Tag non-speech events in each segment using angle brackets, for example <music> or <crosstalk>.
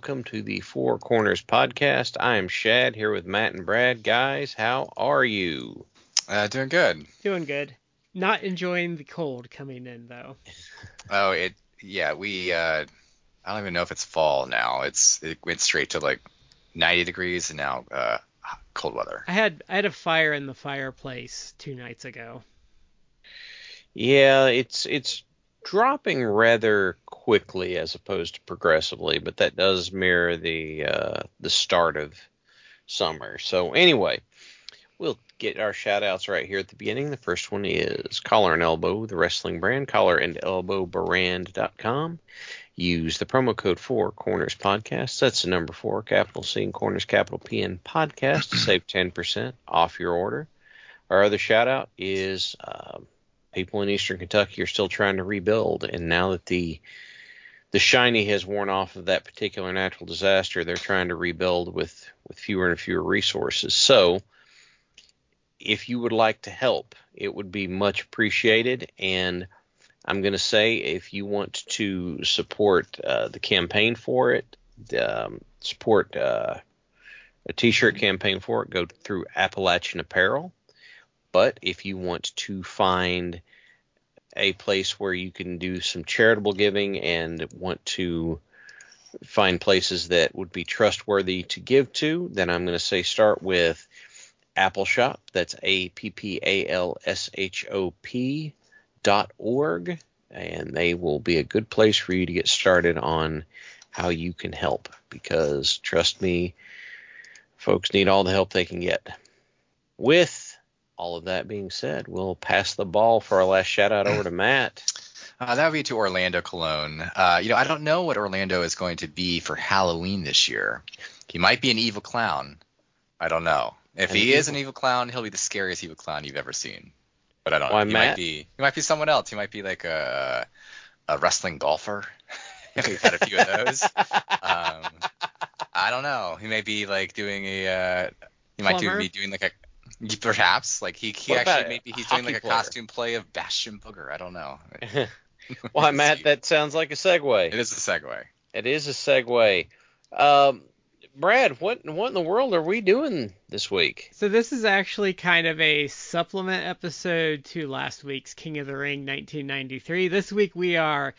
Welcome to the Four Corners Podcast. I am Shad here with Matt and Brad. Guys, how are you? Uh, doing good. Doing good. Not enjoying the cold coming in though. <laughs> Oh, it yeah, we uh I don't even know if it's fall now. It's it went straight to like 90 degrees and now uh cold weather. I had I had a fire in the fireplace two nights ago. Yeah, it's it's dropping rather quickly as opposed to progressively, but that does mirror the uh, the start of summer. So anyway, we'll get our shout outs right here at the beginning. The first one is Collar and Elbow, the wrestling brand, collar and elbow brand.com. Use the promo code for Corners Podcast. That's the number four, capital C and Corners, capital P and Podcast to save 10% off your order. Our other shout out is uh, people in Eastern Kentucky are still trying to rebuild, and now that the the shiny has worn off of that particular natural disaster, they're trying to rebuild with with fewer and fewer resources. So, if you would like to help, it would be much appreciated. And I'm going to say, if you want to support uh, the campaign for it, um, support uh, a T-shirt campaign for it, go through Appalachian Apparel. But if you want to find a place where you can do some charitable giving and want to find places that would be trustworthy to give to, then I'm going to say start with Apple Shop. That's A P P A L S H O P dot org, and they will be a good place for you to get started on how you can help. Because trust me, folks need all the help they can get. With all of that being said, we'll pass the ball for our last shout out over to Matt. <sighs> Uh, that would be to Orlando Colon. Uh, you know, I don't know what Orlando is going to be for Halloween this year. He might be an evil clown. I don't know. If An he is an evil clown, he'll be the scariest evil clown you've ever seen. But I don't Why, know. He Matt? might be. He might be someone else. He might be like a a wrestling golfer. <laughs> We've had a few of those. <laughs> Um, I don't know. He may be like doing a. Uh, he might do, be doing like a. <laughs> Perhaps like he, he What actually maybe he's doing hockey like a player? costume play of Bastion Booger. I don't know. <laughs> <laughs> Why, Matt, that sounds like a segue. It is a segue. It is a segue. Um, Brad, what what in the world are we doing this week? So this is actually kind of a supplement episode to last week's King of the Ring 1993. This week we are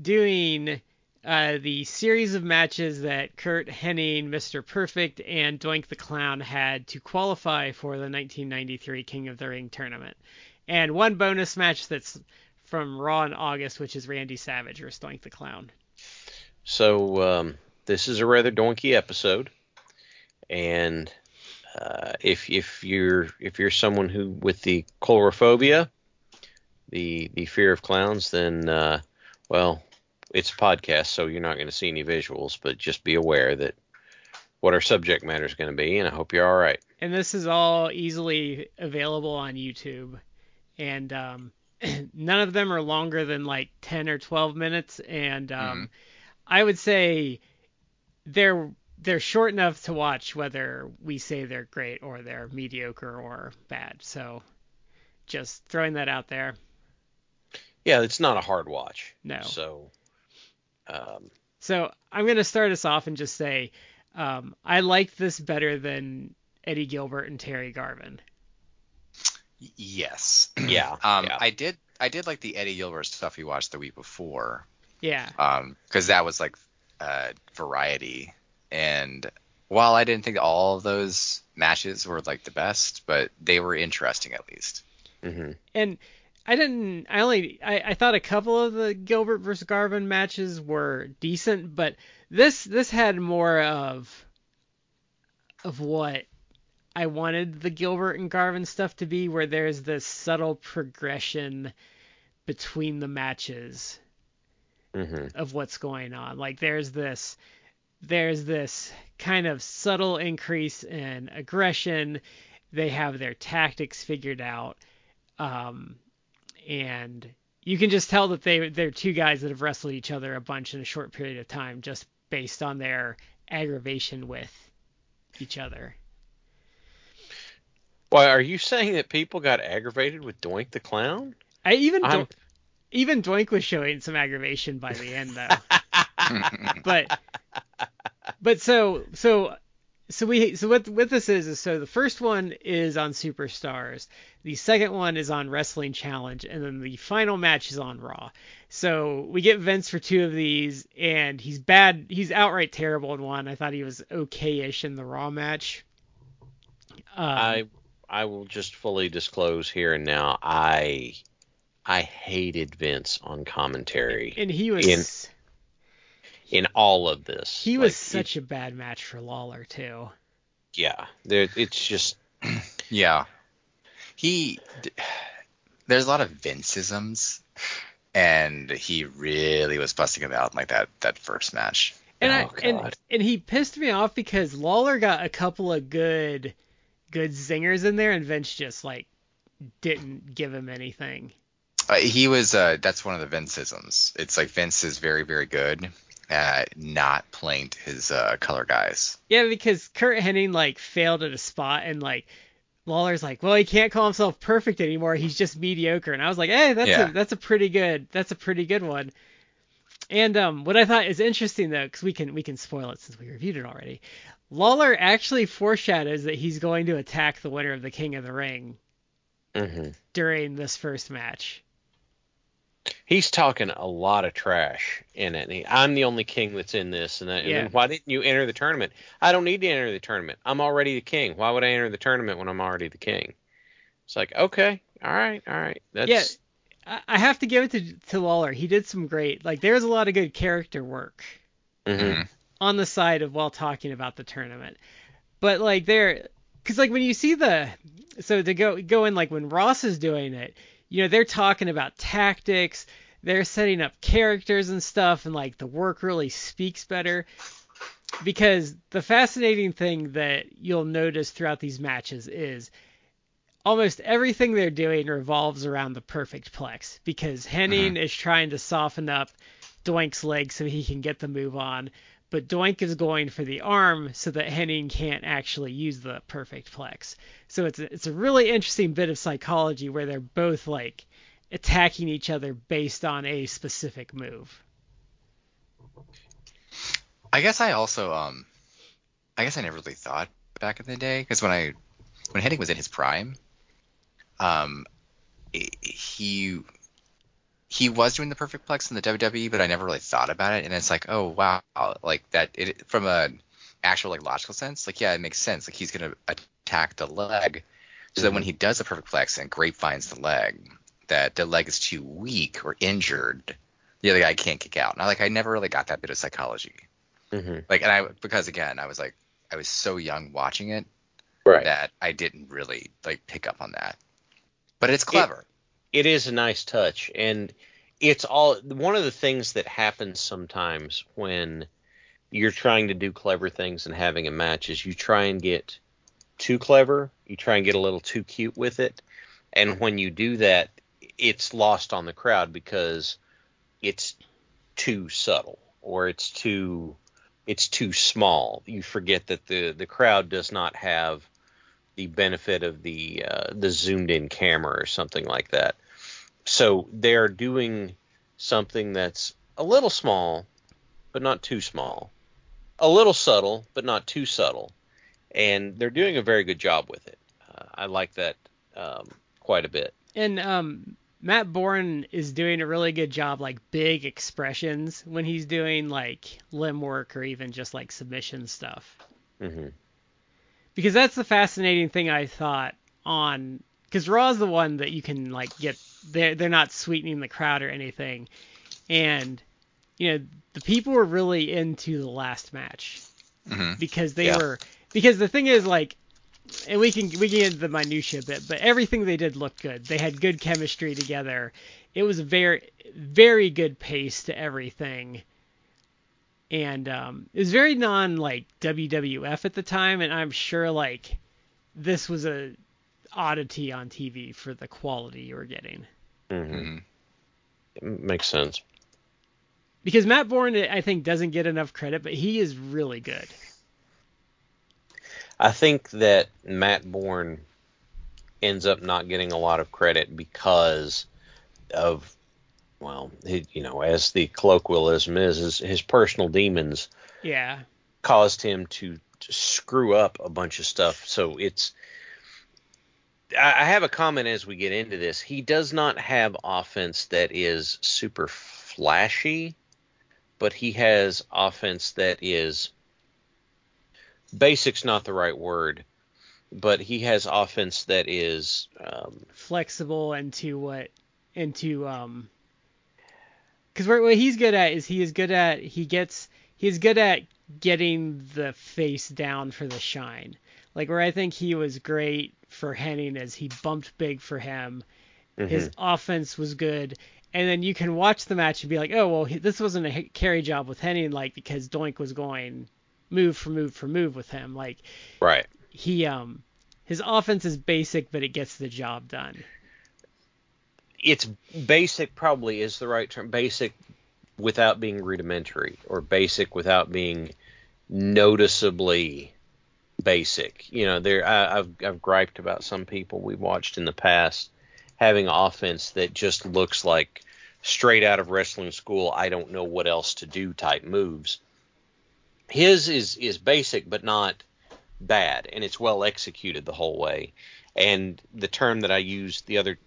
doing uh, the series of matches that Curt Hennig, Mr. Perfect, and Doink the Clown had to qualify for the 1993 King of the Ring tournament. And one bonus match that's from Raw in August, which is Randy Savage versus Doink the Clown. So um, this is a rather donkey episode, and uh, if if you're if you're someone who with the coulrophobia, the the fear of clowns, then uh, well, it's a podcast, so you're not going to see any visuals, but just be aware that what our subject matter is going to be, and I hope you're all right. and this is all easily available on YouTube, and um, <clears throat> none of them are longer than like 10 or 12 minutes, and um, I would say they're they're short enough to watch whether we say they're great or they're mediocre or bad. So just throwing that out there. Yeah, it's not a hard watch. No. So, um, So I'm gonna start us off and just say um, I like this better than Eddie Gilbert and Terry Garvin. Yes. <clears throat> yeah, Um, yeah. I did I did like the Eddie Gilbert stuff we watched the week before. Yeah. Um, because that was like uh variety, and while I didn't think all of those matches were like the best, but they were interesting at least. hmm And I didn't. I only. I, I thought a couple of the Gilbert versus Garvin matches were decent, but this this had more of of what I wanted the Gilbert and Garvin stuff to be, where there's this subtle progression between the matches hmm of what's going on. Like there's this there's this kind of subtle increase in aggression. They have their tactics figured out. Um, and you can just tell that they they're two guys that have wrestled each other a bunch in a short period of time just based on their aggravation with each other. Why are you saying that people got aggravated with Doink the Clown? I even I'm- Do- even Doink was showing some aggravation by the end though. <laughs> but but so so so we so what what this is is so the first one is on Superstars, the second one is on Wrestling Challenge, and then the final match is on Raw. So we get Vince for two of these, and he's bad. He's outright terrible in one. I thought he was okay-ish in the Raw match. Um, I I will just fully disclose here and now. I I hated Vince on commentary and he was in- in all of this. he was Like, such a bad match for Lawler too. yeah. There, it's just <clears throat> Yeah. He there's a lot of Vinceisms and he really was busting him out like that that first match. And Oh, I and, God. and he pissed me off because Lawler got a couple of good good zingers in there and Vince just like didn't give him anything. Uh, he was uh that's one of the Vinceisms. It's like Vince is very very good at not playing to his uh color guys. Yeah, because Curt Hennig like failed at a spot and like Lawler's like, well, he can't call himself perfect anymore. He's just mediocre. And I was like, hey, that's Yeah. a that's a pretty good that's a pretty good one. And um, what I thought is interesting though, because we can we can spoil it since we reviewed it already. Lawler actually foreshadows that he's going to attack the winner of the King of the Ring mhm. during this first match. He's talking a lot of trash in it. He, I'm the only king that's in this, and, I, and Yeah. then why didn't you enter the tournament? I don't need to enter the tournament. I'm already the king. Why would I enter the tournament when I'm already the king? It's like okay, all right, all right. That's Yeah, I I have to give it to to Lawler. He did some great like there's a lot of good character work mhm. on the side of while talking about the tournament. But like there cuz like when you see the so to go go in like when Ross is doing it, you know, they're talking about tactics, they're setting up characters and stuff and like the work really speaks better. Because the fascinating thing that you'll notice throughout these matches is almost everything they're doing revolves around the perfect plex because Hennig mm-hmm. is trying to soften up Doink's leg so he can get the move on, but Doink is going for the arm so that Hennig can't actually use the perfect plex. So it's a, it's a really interesting bit of psychology where they're both like attacking each other based on a specific move. I guess I also um I guess I never really thought back in the day because when I when Hennig was in his prime, um, he he was doing the perfect plex in the WWE, but I never really thought about it. And it's like, oh wow, like that it from a actual like logical sense, like yeah, it makes sense. Like he's gonna attack the leg, so that when he does the perfect plex and grapevines the leg, that the leg is too weak or injured, the other guy can't kick out. And I like I never really got that bit of psychology. Mhm. Like, and I because again, I was like, I was so young watching it Right. that I didn't really like pick up on that. But it's clever. it is a nice touch. And it's all one of the things that happens sometimes when you're trying to do clever things and having a match is you try and get too clever you try and get a little too cute with it. And when you do that it's lost on the crowd because it's too subtle or it's too it's too small. You forget that the the crowd does not have the benefit of the uh, the zoomed in camera or something like that. So they're doing something that's a little small, but not too small, a little subtle, but not too subtle, and they're doing a very good job with it. Uh, I like that um, quite a bit. And um, Matt Borne is doing a really good job, like big expressions when he's doing like limb work or even just like submission stuff. hmm because that's the fascinating thing I thought on because Raw is the one that you can like get they're they're not sweetening the crowd or anything, and you know the people were really into the last match. Hmm because they Yeah. were because the thing is like and we can we can get into the minutia a bit but everything they did looked good. They had good chemistry together. It was a very very good pace to everything and um, it was very non like WWF at the time and I'm sure like this was a oddity on TV for the quality you were getting. Hmm hmm Makes sense. because Matt Borne I think doesn't get enough credit but he is really good. I think that Matt Borne ends up not getting a lot of credit because of, well, he, you know, as the colloquialism is, his, his personal demons yeah caused him to, to screw up a bunch of stuff. So it's. I I have a comment as we get into this. He does not have offense that is super flashy, but he has offense that is basic's not the right word, but he has offense that is um, flexible into what into um because what he's good at is he is good at he gets he's good at getting the face down for the shine. Like where i think he was great for hennig is he bumped big for him. His offense was good. And then you can watch the match and be like oh well he, this wasn't a carry job with hennig like because doink was going move for move for move with him. Like right. he um his offense is basic but it gets the job done It's basic, probably is the right term. Basic without being rudimentary, or basic without being noticeably basic. You know, there I, I've I've griped about some people we've watched in the past having offense that just looks like straight out of wrestling school. I don't know what else to do type moves. His is is basic, but not bad, and it's well executed the whole way. And the term that I use, the other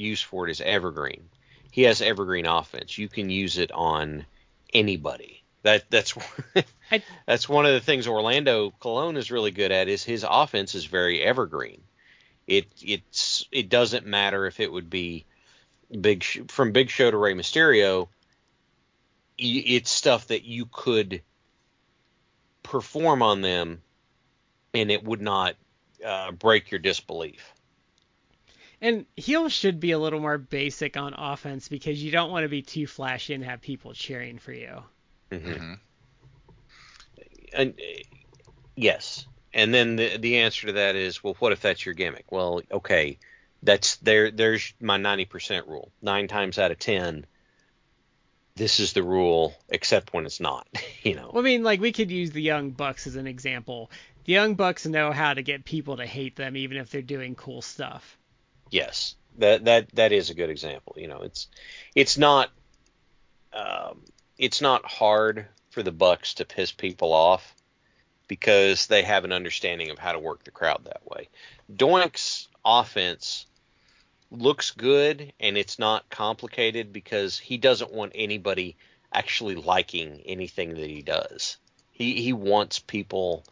use for it is evergreen. He has evergreen offense. You can use it on anybody. That that's <laughs> <laughs> that's one of the things Orlando Colon is really good at is his offense is very evergreen. It it's it doesn't matter if it would be big from Big Show to Rey Mysterio. It's stuff that you could perform on them, and it would not uh, break your disbelief. And heels should be a little more basic on offense because you don't want to be too flashy and have people cheering for you. Mhm. hmm and uh, yes and then the the answer to that is well what if that's your gimmick well okay that's there there's my 90% rule 9 times out of 10 this is the rule except when it's not <laughs> you know Well, I mean, like we could use the Young Bucks as an example. The Young Bucks know how to get people to hate them even if they're doing cool stuff. Yes. That that that is a good example you know it's it's not um it's not hard for the bucks to piss people off because they have an understanding of how to work the crowd that way. Doink's offense looks good and it's not complicated because he doesn't want anybody actually liking anything that he does. He he wants people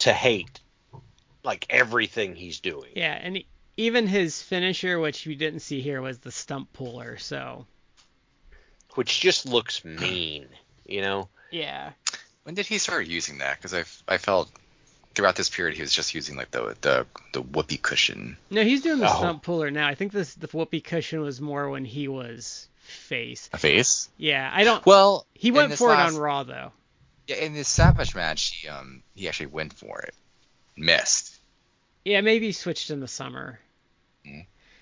to hate like everything he's doing. Yeah, and he- even his finisher, which we didn't see here, was the stump puller. So which just looks mean, you know. yeah, When did he start using that? Because I I felt throughout this period he was just using like the the the whoopee cushion. no, he's doing the Oh. stump puller now. I think this the whoopee cushion was more when he was face. A face. Yeah, I don't. Well, he went for last- it on Raw though. Yeah, in this Savage match, he um he actually went for it, missed. Yeah, maybe he switched in the summer.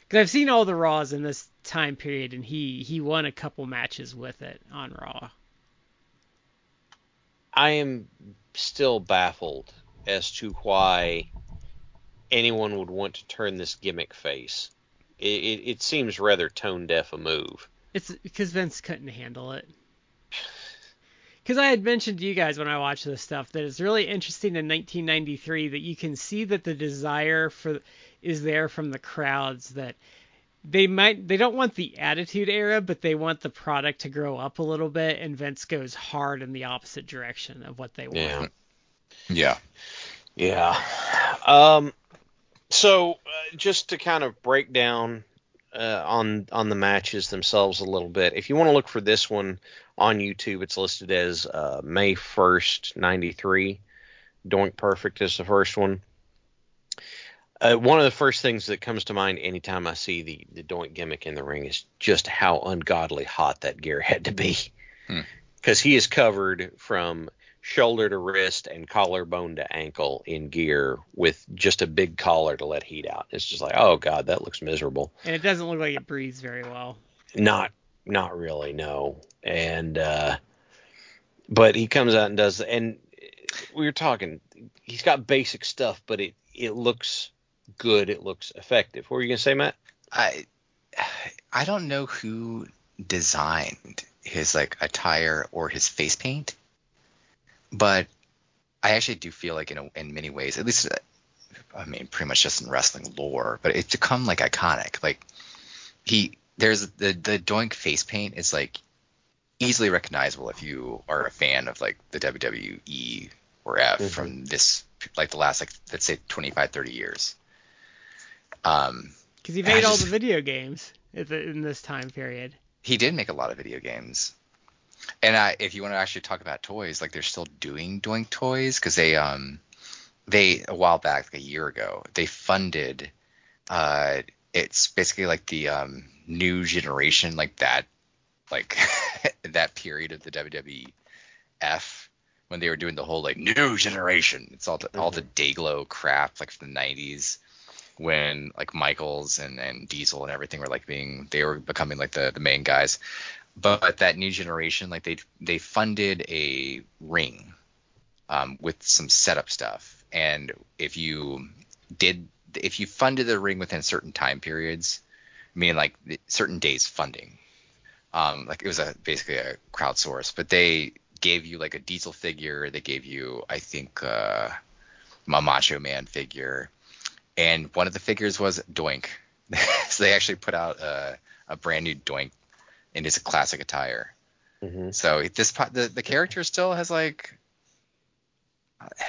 Because I've seen all the Raws in this time period, and he he won a couple matches with it on Raw. I am still baffled as to why anyone would want to turn this gimmick face. It, it, it seems rather tone deaf a move. It's because Vince couldn't handle it. Because I had mentioned to you guys when I watched this stuff that it's really interesting in 1993 that you can see that the desire for is there from the crowds that they might they don't want the attitude era but they want the product to grow up a little bit and Vince goes hard in the opposite direction of what they want. Yeah. Yeah. Yeah. Um. So uh, just to kind of break down uh, on on the matches themselves a little bit, if you want to look for this one on YouTube, it's listed as uh, May first, ninety three. Doink Perfect is the first one. Uh, one of the first things that comes to mind anytime I see the, the Doink gimmick in the ring is just how ungodly hot that gear had to be. Hmm. Because he is covered from shoulder to wrist and collarbone to ankle in gear with just a big collar to let heat out. It's just like, oh god, that looks miserable. And it doesn't look like it breathes very well. Not not really, no. And uh but he comes out and does and we were talking he's got basic stuff, but it it looks good, it looks effective. What were you gonna say, Matt? I I don't know who designed his like attire or his face paint, but I actually do feel like in a, in many ways, at least I mean pretty much just in wrestling lore, but it's become like iconic. Like he there's the the Doink face paint is like easily recognizable if you are a fan of like the WWE or F Mhm. from this like the last like let's say 25 30 years. Um Because he made all just- the video games the, in this time period. he did make a lot of video games. And I, if you want to actually talk about toys, like they're still doing Doink toys because they um they a while back, like a year ago, they funded uh it's basically like the um new generation like that like <laughs> that period of the WWF when they were doing the whole like new generation. It's all the, all the Dayglow crap like from the 90s when like Michaels and, and Diesel and everything were like being they were becoming like the, the main guys. But that new generation, like they they funded a ring um, with some setup stuff, and if you did if you funded the ring within certain time periods, meaning like certain days funding, um, like it was a basically a crowdsource, but they gave you like a Diesel figure, they gave you I think uh, a Macho Man figure, and one of the figures was Doink. <laughs> so they actually put out a, a brand new Doink in his classic attire. Mm-hmm. So this po- the the character still has like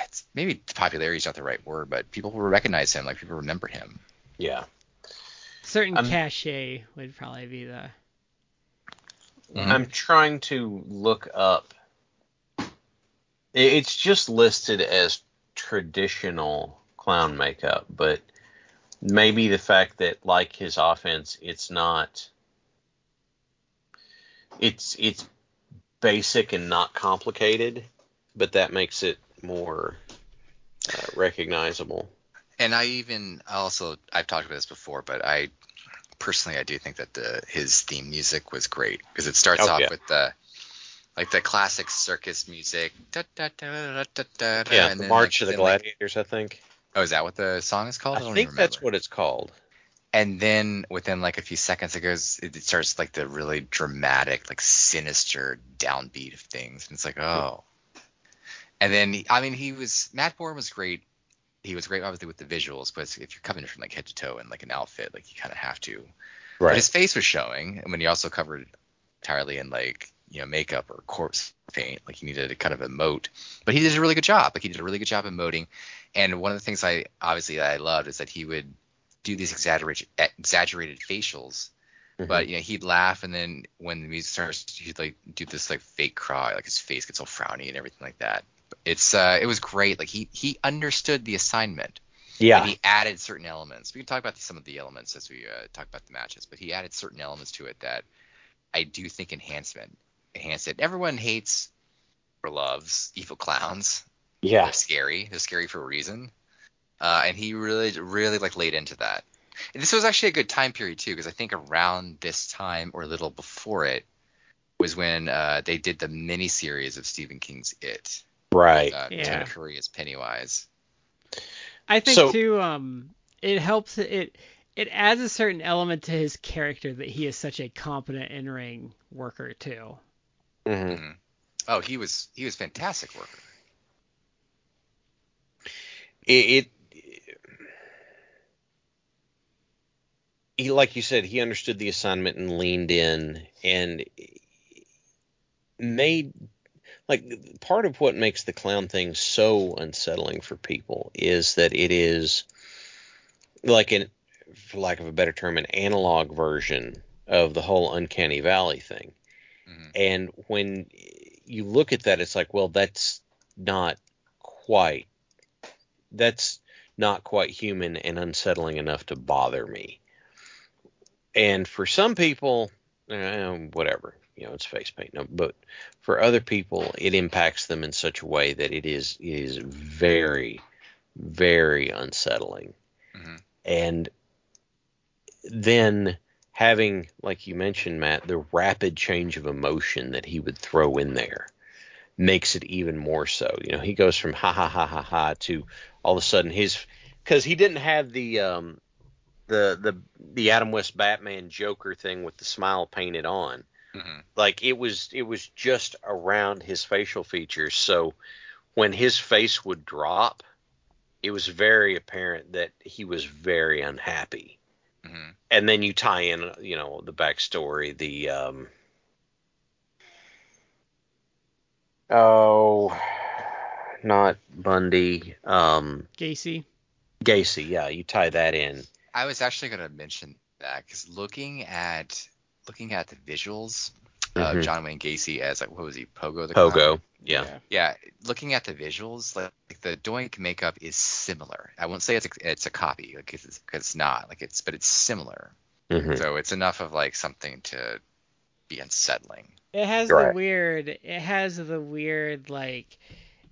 it's maybe popularity is not the right word, but people will recognize him, like people remember him. Yeah. Certain I'm- cachet would probably be the. Mhm. I'm trying to look up. It's just listed as traditional clown makeup, but maybe the fact that like his offense, it's not. It's it's basic and not complicated, but that makes it more uh, recognizable. And I even also I've talked about this before, but I personally I do think that the his theme music was great because it starts Oh, off yeah. with the like the classic circus music. Da, da, da, da, da, da, da, Yeah, and the March like- of the then, like- Gladiators, I think. Oh, is that what the song is called? I don't think that's what it's called. and then within like a few seconds it goes it starts like the really dramatic like sinister downbeat of things. And it's like oh. And then i mean he was matt Borne was great. He was great obviously with the visuals but if you're coming from like head to toe in like an outfit like you kind of have to. But his face was showing and when he also covered entirely in like you know makeup or corpse paint like he needed to kind of emote. But he did a really good job. Like he did a really good job emoting and one of the things i obviously that i loved is that he would do these exaggerated exaggerated facials Mhm. but you know he'd laugh and then when the music starts he'd like do this like fake cry like his face gets all frowny and everything like that it's uh it was great like he he understood the assignment yeah. and he added certain elements. We can talk about some of the elements as we uh, talk about the matches, but he added certain elements to it that I do think enhancement enhanced it. Everyone hates or loves evil clowns. Yeah. They're scary. They're scary for a reason. Uh, and he really, really like laid into that. And this was actually a good time period too, because I think around this time or a little before it was when uh, they did the mini series of Stephen King's It. Right. Uh, Yeah. Tim Curry as Pennywise. I think So- too. Um, it helps. It it adds a certain element to his character that he is such a competent in ring worker too. hmm Mhm. Oh, he was he was fantastic worker. It, it he like you said he understood the assignment and leaned in and made like part of what makes the clown thing so unsettling for people is that it is like an for lack of a better term an analog version of the whole uncanny valley thing Mhm. and when you look at that it's like well that's not quite that's not quite human and unsettling enough to bother me. And for some people eh, whatever you know it's face paint. No, but for other people it impacts them in such a way that it is it is very very unsettling. Mhm. and then having like you mentioned matt the rapid change of emotion that he would throw in there makes it even more so. You know he goes from ha ha ha ha ha to all of a sudden his because he didn't have the um the the the adam west batman joker thing with the smile painted on Mhm. like it was it was just around his facial features so when his face would drop it was very apparent that he was very unhappy Mhm. and then you tie in you know the backstory the um oh not bundy um Gacy. gacy yeah you tie that in I was actually going to mention that because looking at looking at the visuals of Mhm. John Wayne Gacy as like what was he Pogo the Clown? pogo yeah Yeah, looking at the visuals, like, like the Doink makeup is similar. I won't say it's a, it's a copy, like it's, 'cause it's not, like it's, but it's similar. Mhm. So it's enough of like something to be unsettling. It has Right. the weird. It has the weird like.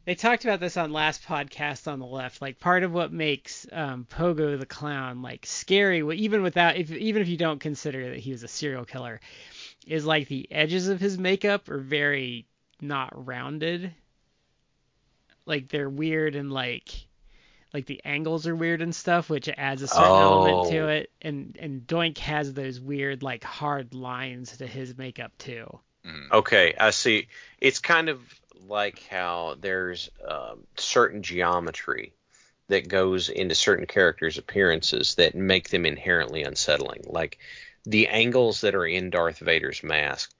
They talked about this on last podcast on the left. Like part of what makes um, Pogo the clown like scary, even without if even if you don't consider that he was a serial killer, is like the edges of his makeup are very not rounded. Like they're weird and like like the angles are weird and stuff, which adds a certain element to Oh. it. And and Doink has those weird like hard lines to his makeup too. Mhm. Okay, I see. It's kind of like how there's um, certain geometry that goes into certain characters' appearances that make them inherently unsettling. Like the angles that are in Darth Vader's mask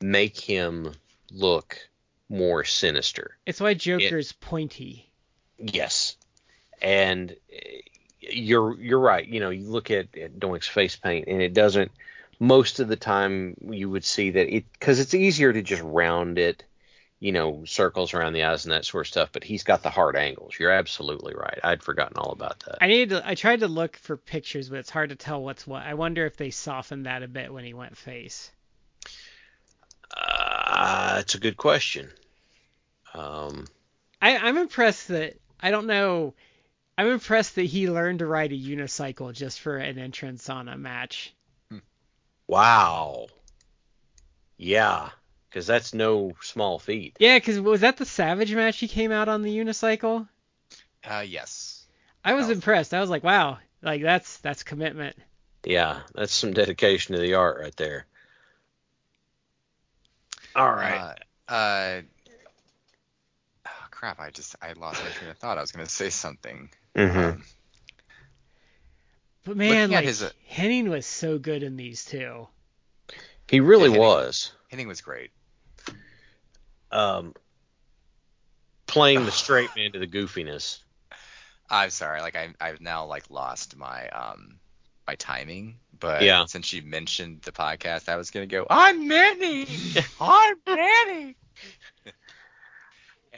make him look more sinister. It's why Joker's pointy. Yes, and eh, you're you're right. You know, you look at, at Doink's face paint, and it doesn't. Most of the time, you would see that it because it's easier to just round it, you know, circles around the eyes and that sort of stuff. But he's got the hard angles. You're absolutely right. I'd forgotten all about that. I needed to, I tried to look for pictures, but it's hard to tell what's what. I wonder if they softened that a bit when he went face. Uh, it's a good question. Um, I, I'm impressed that I don't know. I'm impressed that he learned to ride a unicycle just for an entrance on a match. wow. Yeah, because that's no small feat. Yeah, because was that the Savage match he came out on the unicycle? Uh, yes. I was Oh. impressed. I was like, wow, like that's that's commitment. Yeah, that's some dedication to the art right there. All right. Uh, uh, oh, crap! I just I lost my train of thought. I was going to say something. Mhm. Um, But man, Looking like his, uh, Hennig was so good in these two. He really Yeah, Hennig- was. Hennig was great. Um, playing the straight man to the goofiness. I'm sorry. Like I I've now like lost my um my timing. But Yeah. since you mentioned the podcast, I was gonna go. I'm Manny. <laughs> I'm Manny.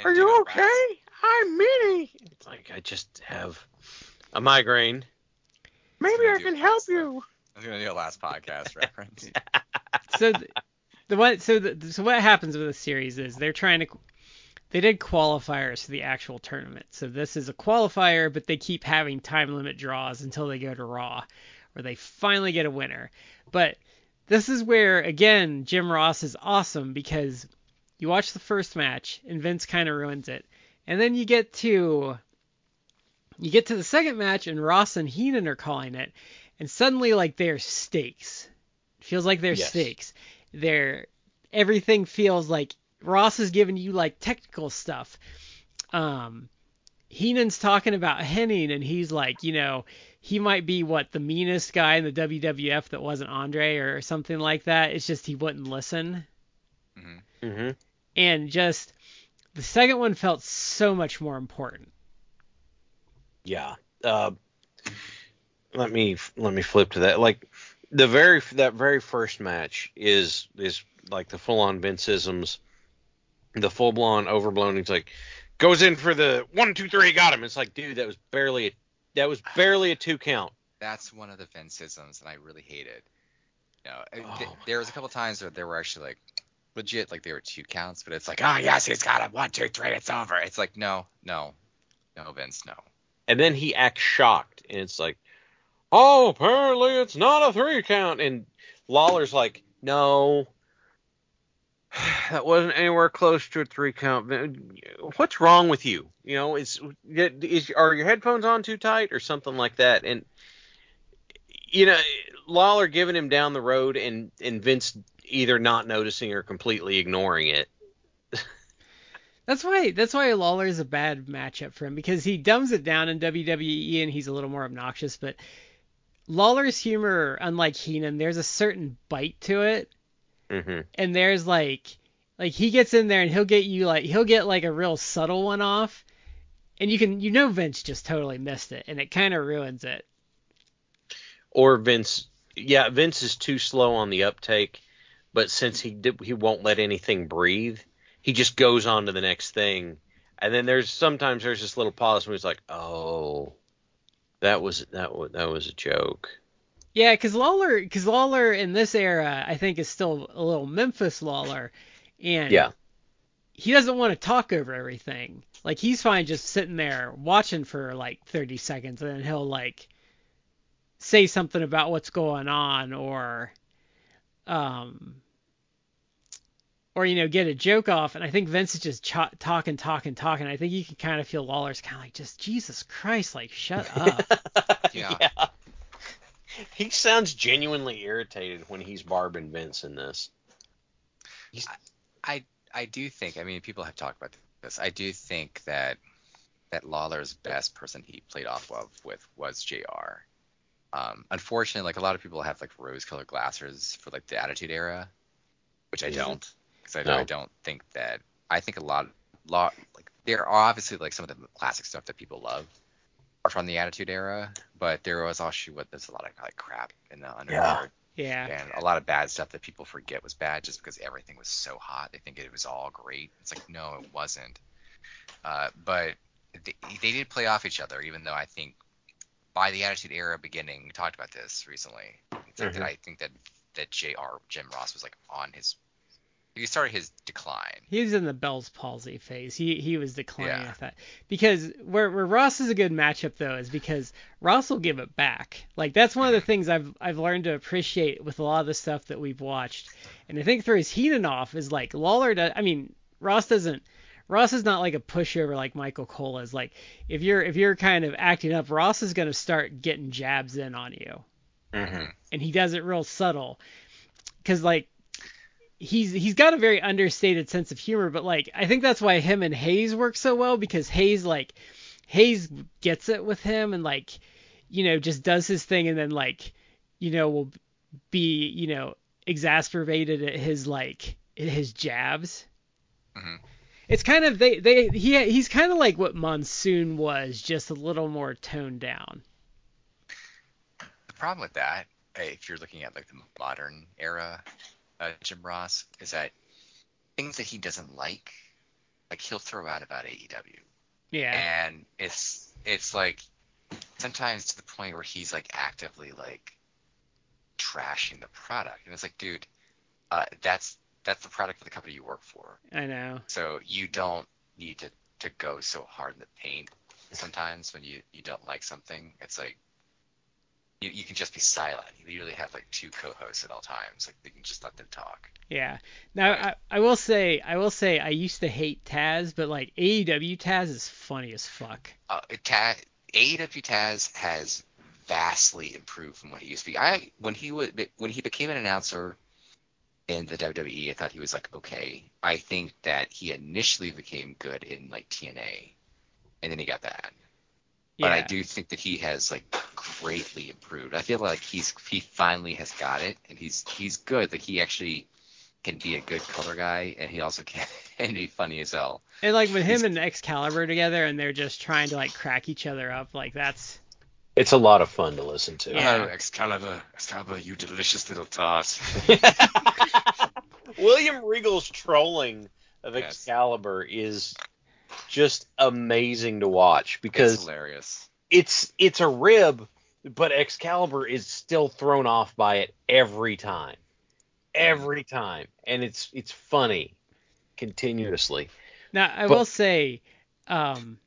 Are you okay? last- I'm Minnie. It's like I just have a migraine. Maybe I can help you. I was gonna do a last podcast <laughs> reference. so th- the what so the, so what happens with the series is they're trying to they did qualifiers for the actual tournament. So this is a qualifier, but they keep having time limit draws until they go to Raw, where they finally get a winner. But this is where again Jim Ross is awesome because you watch the first match and Vince kind of ruins it, and then you get to you get to the second match and Ross and Heenan are calling it, and suddenly like they're stakes. It feels like they're Yes. stakes. They're everything feels like Ross is giving you like technical stuff. Um, Heenan's talking about Hennig, and he's like, you know, he might be what the meanest guy in the WWF that wasn't Andre or something like that. It's just he wouldn't listen. Mm-hmm. and just the second one felt so much more important. Yeah. Uh, let me let me flip to that. Like the very that very first match is is like the full on Vinceisms, the full blown overblown. He's like goes in for the one two three, got him. It's like dude, that was barely a, that was barely a two count. That's one of the Vinceisms, and I really hated. You know, Oh th- there was a couple times where there were actually like legit, like they were two counts, but it's like, oh yes, he's got it, one, two, three, it's over. It's like, no, no, no, Vince, no. And then he acts shocked, and it's like, oh, apparently it's not a three count. And Lawler's like, no, <sighs> that wasn't anywhere close to a three count. What's wrong with you? You know, is is are your headphones on too tight or something like that? And you know, Lawler giving him down the road, and and Vince either not noticing or completely ignoring it. <laughs> That's why that's why Lawler is a bad matchup for him because he dumbs it down in WWE and he's a little more obnoxious. But Lawler's humor, unlike Heenan, there's a certain bite to it, hmm and there's like like he gets in there and he'll get you like he'll get like a real subtle one off, and you can you know Vince just totally missed it, and it kind of ruins it. Or Vince, yeah, Vince is too slow on the uptake, but since he did, he won't let anything breathe, he just goes on to the next thing. And then there's sometimes there's this little pause where he's like, "Oh, that was that was that was a joke." Yeah, because Lawler, because Lawler in this era, I think is still a little Memphis Lawler, and Yeah. he doesn't want to talk over everything. Like he's fine just sitting there watching for like 30 seconds, and then he'll like say something about what's going on, or um, or you know get a joke off. And I think Vince is just ch- talking, talking, talking. I think you can kind of feel Lawler's kind of like just Jesus Christ, like shut <laughs> up. Yeah. He sounds genuinely irritated when he's barbing Vince in this. I I do think. I mean, people have talked about this. I do think that that Lawler's best person he played off of with was Jr. Um, unfortunately, like a lot of people have like rose-colored glasses for like the Attitude Era, which I don't, because I, No. I don't think that. I think a lot, lot like there are obviously like some of the classic stuff that people love are from the Attitude Era, but there was also what there's a lot of like crap in the undercard yeah, yeah. and a lot of bad stuff that people forget was bad just because everything was so hot. They think it was all great. It's like no, it wasn't. Uh, but they, they did play off each other, even though I think by the Attitude Era beginning, we talked about this recently. It's like Mhm. that I think that that Jr. Jim Ross was like on his he started his decline. he was in the Bell's palsy phase. He he was declining Yeah. at that because where where Ross is a good matchup though is because Ross will give it back. Like that's one of the things I've I've learned to appreciate with a lot of the stuff that we've watched. And I think through his Heenan off is like Lawler. Does, I mean Ross doesn't. Ross is not like a pushover like Michael Cole is. Like if you're if you're kind of acting up, Ross is gonna start getting jabs in on you, Mm-hmm. and he does it real subtle. Cause like he's he's got a very understated sense of humor, but like I think that's why him and Hayes work so well because Hayes like Hayes gets it with him and like you know just does his thing and then like you know will be you know exasperated at his like at his jabs. Mhm. It's kind of they they he he's kind of like what Monsoon was, just a little more toned down. The problem with that, uh, if you're looking at like the modern era uh, Jim Ross, is that things that he doesn't like, like he'll throw out about AEW. Yeah. and it's it's like sometimes to the point where he's like actively like trashing the product and it's like dude uh, that's that's the product of the company you work for I know. so you don't need to to go so hard in the paint sometimes when you you don't like something it's like you, you can just be silent you usually have like two co-hosts at all times like you can just let them talk Yeah. Now I, I will say I will say I used to hate Taz, but like AEW Taz is funny as fuck. uh, Taz, AEW Taz has vastly improved from what he used to be. I when he was when he became an announcer in the WWE, I thought he was like okay. I think that he initially became good in like TNA, and then he got bad. Yeah. But I do think that he has like greatly improved. I feel like he's he finally has got it, and he's he's good. Like he actually can be a good color guy, and he also can <laughs> and be funny as hell. And like with him and Excalibur together, and they're just trying to like crack each other up, like that's It's a lot of fun to listen to. Yeah. Oh, Excalibur, Excalibur, you delicious little toss. <laughs> <laughs> William Regal's trolling of Yes. Excalibur is just amazing to watch It's because hilarious. it's it's a rib, but Excalibur is still thrown off by it every time, every time, and it's it's funny continuously. Now, I But- will say, um,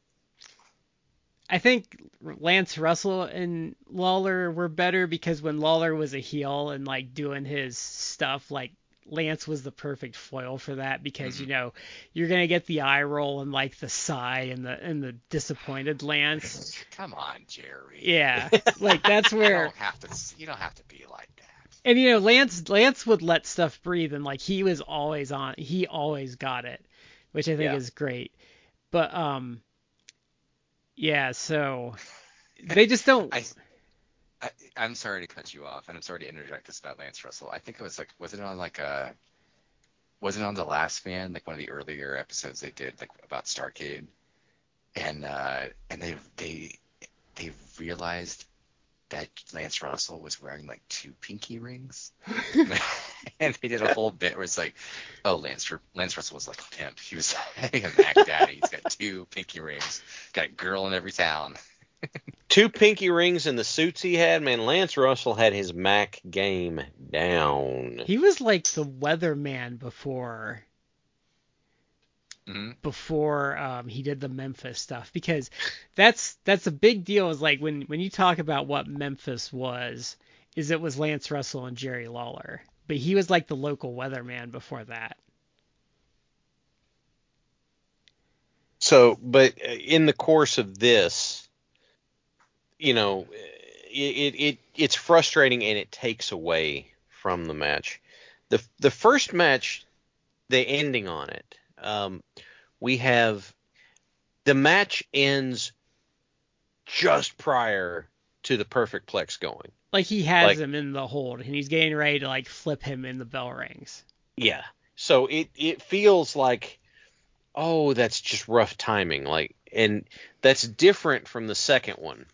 I think Lance Russell and Lawler were better because when Lawler was a heel and like doing his stuff, like Lance was the perfect foil for that because you know you're gonna get the eye roll and like the sigh and the and the disappointed Lance. <sighs> Come on, Jerry. Yeah, <laughs> like that's where You don't have to. You don't have to be like that. and you know Lance Lance would let stuff breathe and like he was always on he always got it which I think Yeah. is great but um yeah so <laughs> they just don't I, I I'm sorry to cut you off, and I'm sorry to interject this about Lance Russell. I think it was like, was it on like a, was it on the Last Man, like one of the earlier episodes they did, like about Starcade, and uh, and they they they realized that Lance Russell was wearing like two pinky rings, <laughs> and they did a whole bit where it's like, oh Lance Lance Russell was like a pimp. He was <laughs> like a Mac Daddy. He's got two pinky rings. Got a girl in every town. Two pinky rings and the suits he had, man. Lance Russell had his Mac game down. he was like the weatherman before hmm before um, he did the Memphis stuff because that's that's a big deal is like when when you talk about what Memphis was is it was Lance Russell and Jerry Lawler but he was like the local weatherman before that So, but uh, in the course of this, you know, it, it, it it's frustrating and it takes away from the match. the The first match, the ending on it, um, we have the match ends just prior to the perfect plex going. like he has Like- him in the hold and he's getting ready to like flip him in the bell rings Yeah. So it it feels like oh that's just rough timing like and that's different from the second one.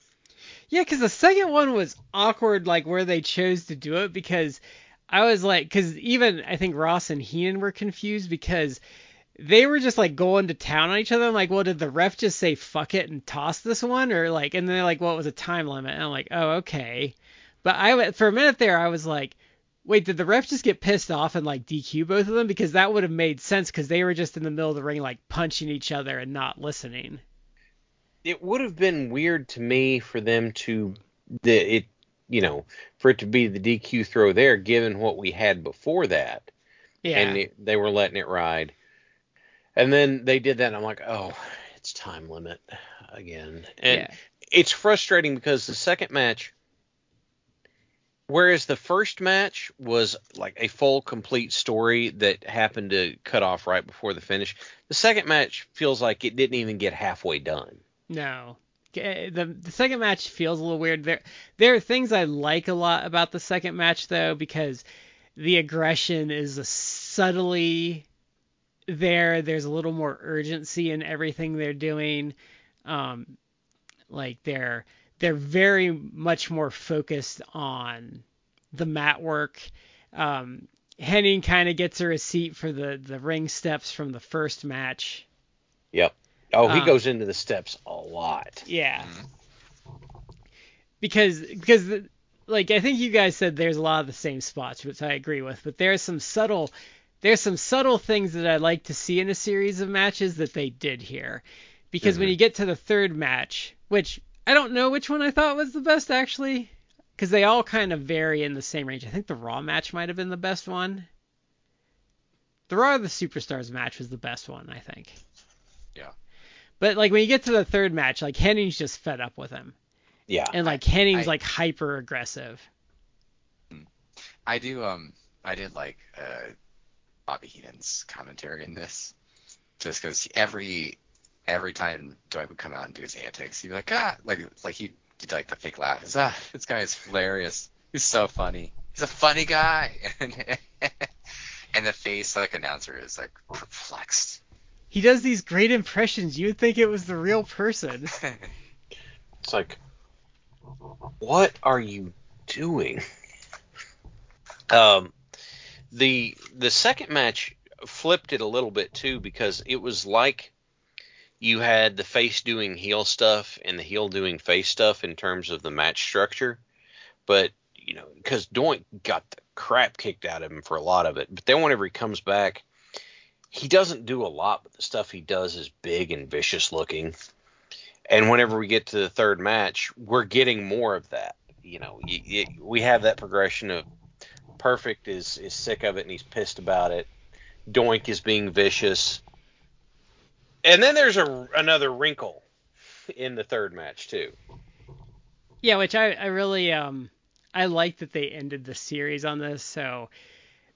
Yeah, because the second one was awkward, like where they chose to do it. Because I was like, because even I think Ross and Heenan were confused because they were just like going to town on each other. I'm like, well, did the ref just say fuck it and toss this one, or like, and then they're like, well, it was a time limit. And I'm like, oh, okay. But I for a minute there, I was like, wait, did the ref just get pissed off and like DQ both of them? Because that would have made sense because they were just in the middle of the ring like punching each other and not listening. It would have been weird to me for them to the it you know for it to be the DQ throw there given what we had before that Yeah. and it, they were letting it ride. And then they did that and I'm like, "Oh, it's time limit again." And yeah. it's frustrating because the second match whereas the first match was like a full complete story that happened to cut off right before the finish the second match feels like it didn't even get halfway done No. The the second match feels a little weird. There there are things I like a lot about the second match though because the aggression is subtly there. There's a little more urgency in everything they're doing. Um, like they're they're very much more focused on the mat work. Um, Hennig kind of gets a receipt for the the ring steps from the first match. yep oh he Um, goes into the steps a lot Yeah. Because because the, like I think you guys said there's a lot of the same spots, which I agree with, but there's some subtle there's some subtle things that I like to see in a series of matches that they did here. Because when Mhm. you get to the third match, which I don't know which one I thought was the best actually, because they all kind of vary in the same range. I think the Raw match might have been the best one. The Raw of the Superstars match was the best one, I think. Yeah. But like when you get to the third match, like Hennig's just fed up with him, yeah and like Hennig's I- like hyper aggressive. I do um I did like uh Bobby Heenan's commentary in this. Just because every every time Dwight would come out and do his antics, he'd be like, ah like like he did like the fake laugh. He's, ah, this guy is hilarious. He's so funny. He's a funny guy. <laughs> and the face like announcer is like perplexed. He does these great impressions. You would think it was the real person. <laughs> It's like, what are you doing? Um, the the second match flipped it a little bit too because it was like you had the face doing heel stuff and the heel doing face stuff in terms of the match structure, but you know because Doink got the crap kicked out of him for a lot of it, but then whenever he comes back, he doesn't do a lot, but the stuff he does is big and vicious looking. And whenever we get to the third match, we're getting more of that. You know, y y we have that progression of Perfect is is sick of it and he's pissed about it. Doink is being vicious. And then there's a another wrinkle in the third match too. Yeah, which I, I really um I like that they ended the series on this. So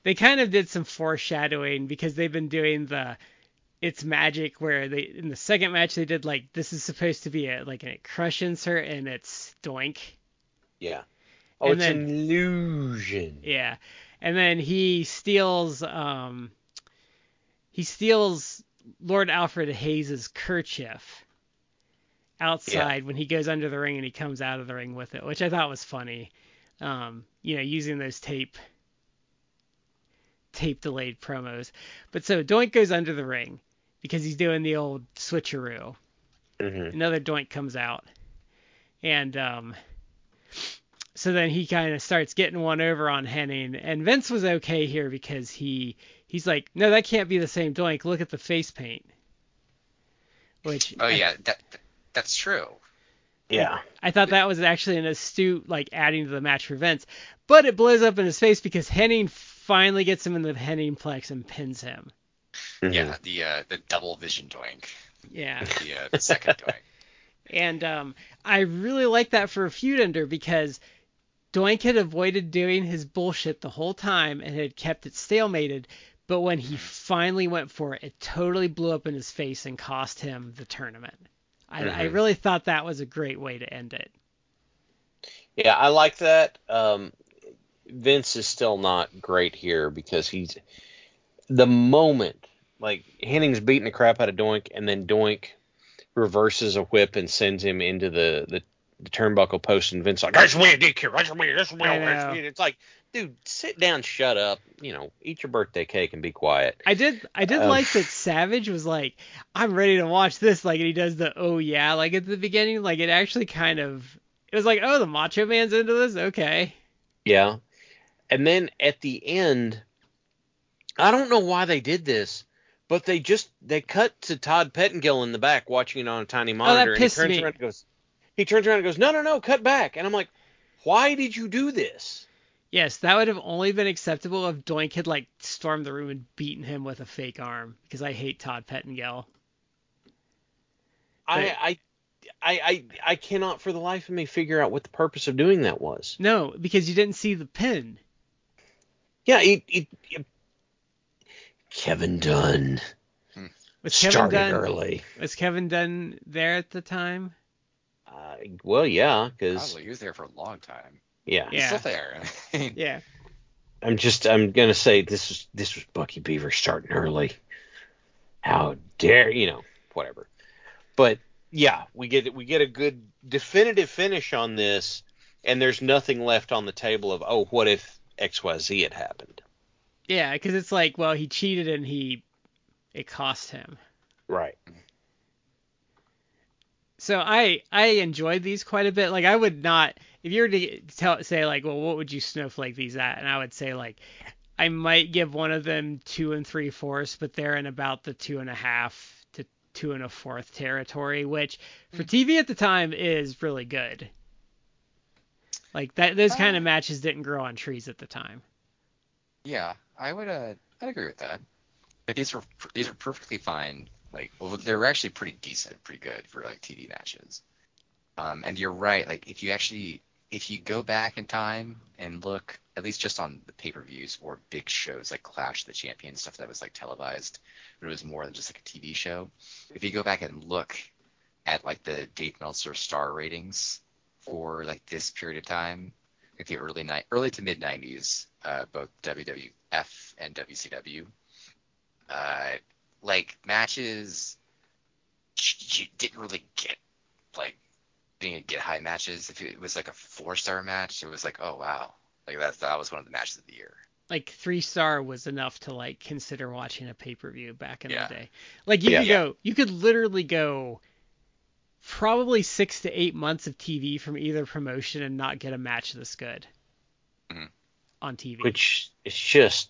they kind of did some foreshadowing because they've been doing the it's magic where they in the second match they did like this is supposed to be a like a crush insert and it's doink. Yeah. Oh, And it's then- an illusion. Yeah. And then he steals um he steals Lord Alfred Hayes's kerchief outside when he goes under the ring and he comes out of the ring with it, which I thought was funny. Um, you know, using those tape tape delayed promos. But so Doink goes under the ring because he's doing the old switcheroo. hmm Another Doink comes out. And um so then he kind of starts getting one over on Hennig, and Vince was okay here because he he's like, no, that can't be the same Doink. Look at the face paint. Which Oh I- yeah, that that's true. Yeah. I thought that was actually an astute like adding to the match for Vince, but it blows up in his face because Hennig finally gets him in the Hennig plex and pins him. Yeah, the uh, the double vision doink, Yeah. the, uh, the second doink. <laughs> And um, I really like that for a feud ender because Doink had avoided doing his bullshit the whole time and had kept it stalemated. But when he finally went for it, it totally blew up in his face and cost him the tournament. I, I Mhm. really thought that was a great way to end it. Yeah, I like that. Um, Vince is still not great here because he's the moment like Hennig's beating the crap out of Doink, and then Doink reverses a whip and sends him into the the, the turnbuckle post, and Vince like, I just want a dick here, I just want, this I know. It's like, dude, sit down, shut up, you know, eat your birthday cake and be quiet. I did I did Um, like that Savage was like, I'm ready to watch this, like and he does the oh yeah, like at the beginning, like it actually kind of it was like, oh the Macho Man's into this, okay. Yeah. And then at the end, I don't know why they did this, but they just they cut to Todd Pettengill in the back watching it on a tiny oh, monitor, and he turns me. around and goes, he turns around and goes, no, no, no, cut back, and I'm like, why did you do this? Yes, that would have only been acceptable if Doink had like stormed the room and beaten him with a fake arm because I hate Todd Pettengill. I, I, I, I, I cannot for the life of me figure out what the purpose of doing that was. No, because you didn't see the pin. Yeah, it, it, it- Kevin Dunn Was Kevin started Dunn early. was Kevin Dunn there at the time? Uh, well, yeah, because Probably he was there for a long time. yeah, He's Yeah. still there. <laughs> I mean, Yeah. I'm just I'm gonna say this was this was Bucky Beaver starting early. How dare you know whatever, but yeah we get we get a good definitive finish on this, and there's nothing left on the table of oh what if X Y Z had happened. Yeah, because it's like, well, he cheated and he it cost him. Right. So I I enjoyed these quite a bit. Like I would not if you were to tell say like, well, what would you snowflake these at? And I would say like I might give one of them two and three fourths, but they're in about the two and a half to two and a fourth territory, which for mm. TV at the time is really good. Like that those kind Uh, of matches didn't grow on trees at the time. yeah, I would uh, I'd agree with that. Like these were these are perfectly fine. Like well, they were actually pretty decent, pretty good for like TV matches. Um, and you're right. Like if you actually if you go back in time and look at least just on the pay-per-views or big shows like Clash of the Champions stuff that was like televised, but it was more than just like a TV show. If you go back and look at like the Dave Meltzer star ratings for like this period of time, like the early night, early to mid '90s, uh, both WWF and WCW, uh, like matches you didn't really get like didn't get high matches. If it was like a four star match, it was like, oh wow, like that that was one of the matches of the year. Like three star was enough to like consider watching a pay per view back in Yeah. the day. Like you Yeah. could go, you could literally go probably six to eight months of TV from either promotion and not get a match this good Mhm. on TV. which is just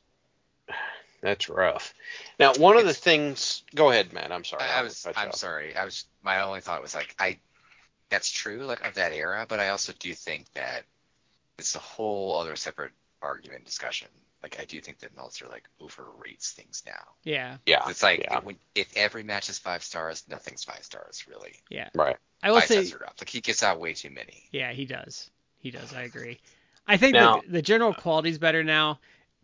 that's rough. Now, one of the things. Go ahead, Matt. I'm sorry. I, I was I'm off. sorry. I was my only thought was like I that's true like of that era, but I also do think that it's a whole other separate argument discussion. Like I do think that Meltzer like overrates things now. yeah, Yeah. It's like yeah, when, if every match is five stars, nothing's five stars really. yeah. right. I will Five say, stars are up. Like he gets out way too many. yeah, he does. He does. I agree. I think Now- the, the general quality's better now,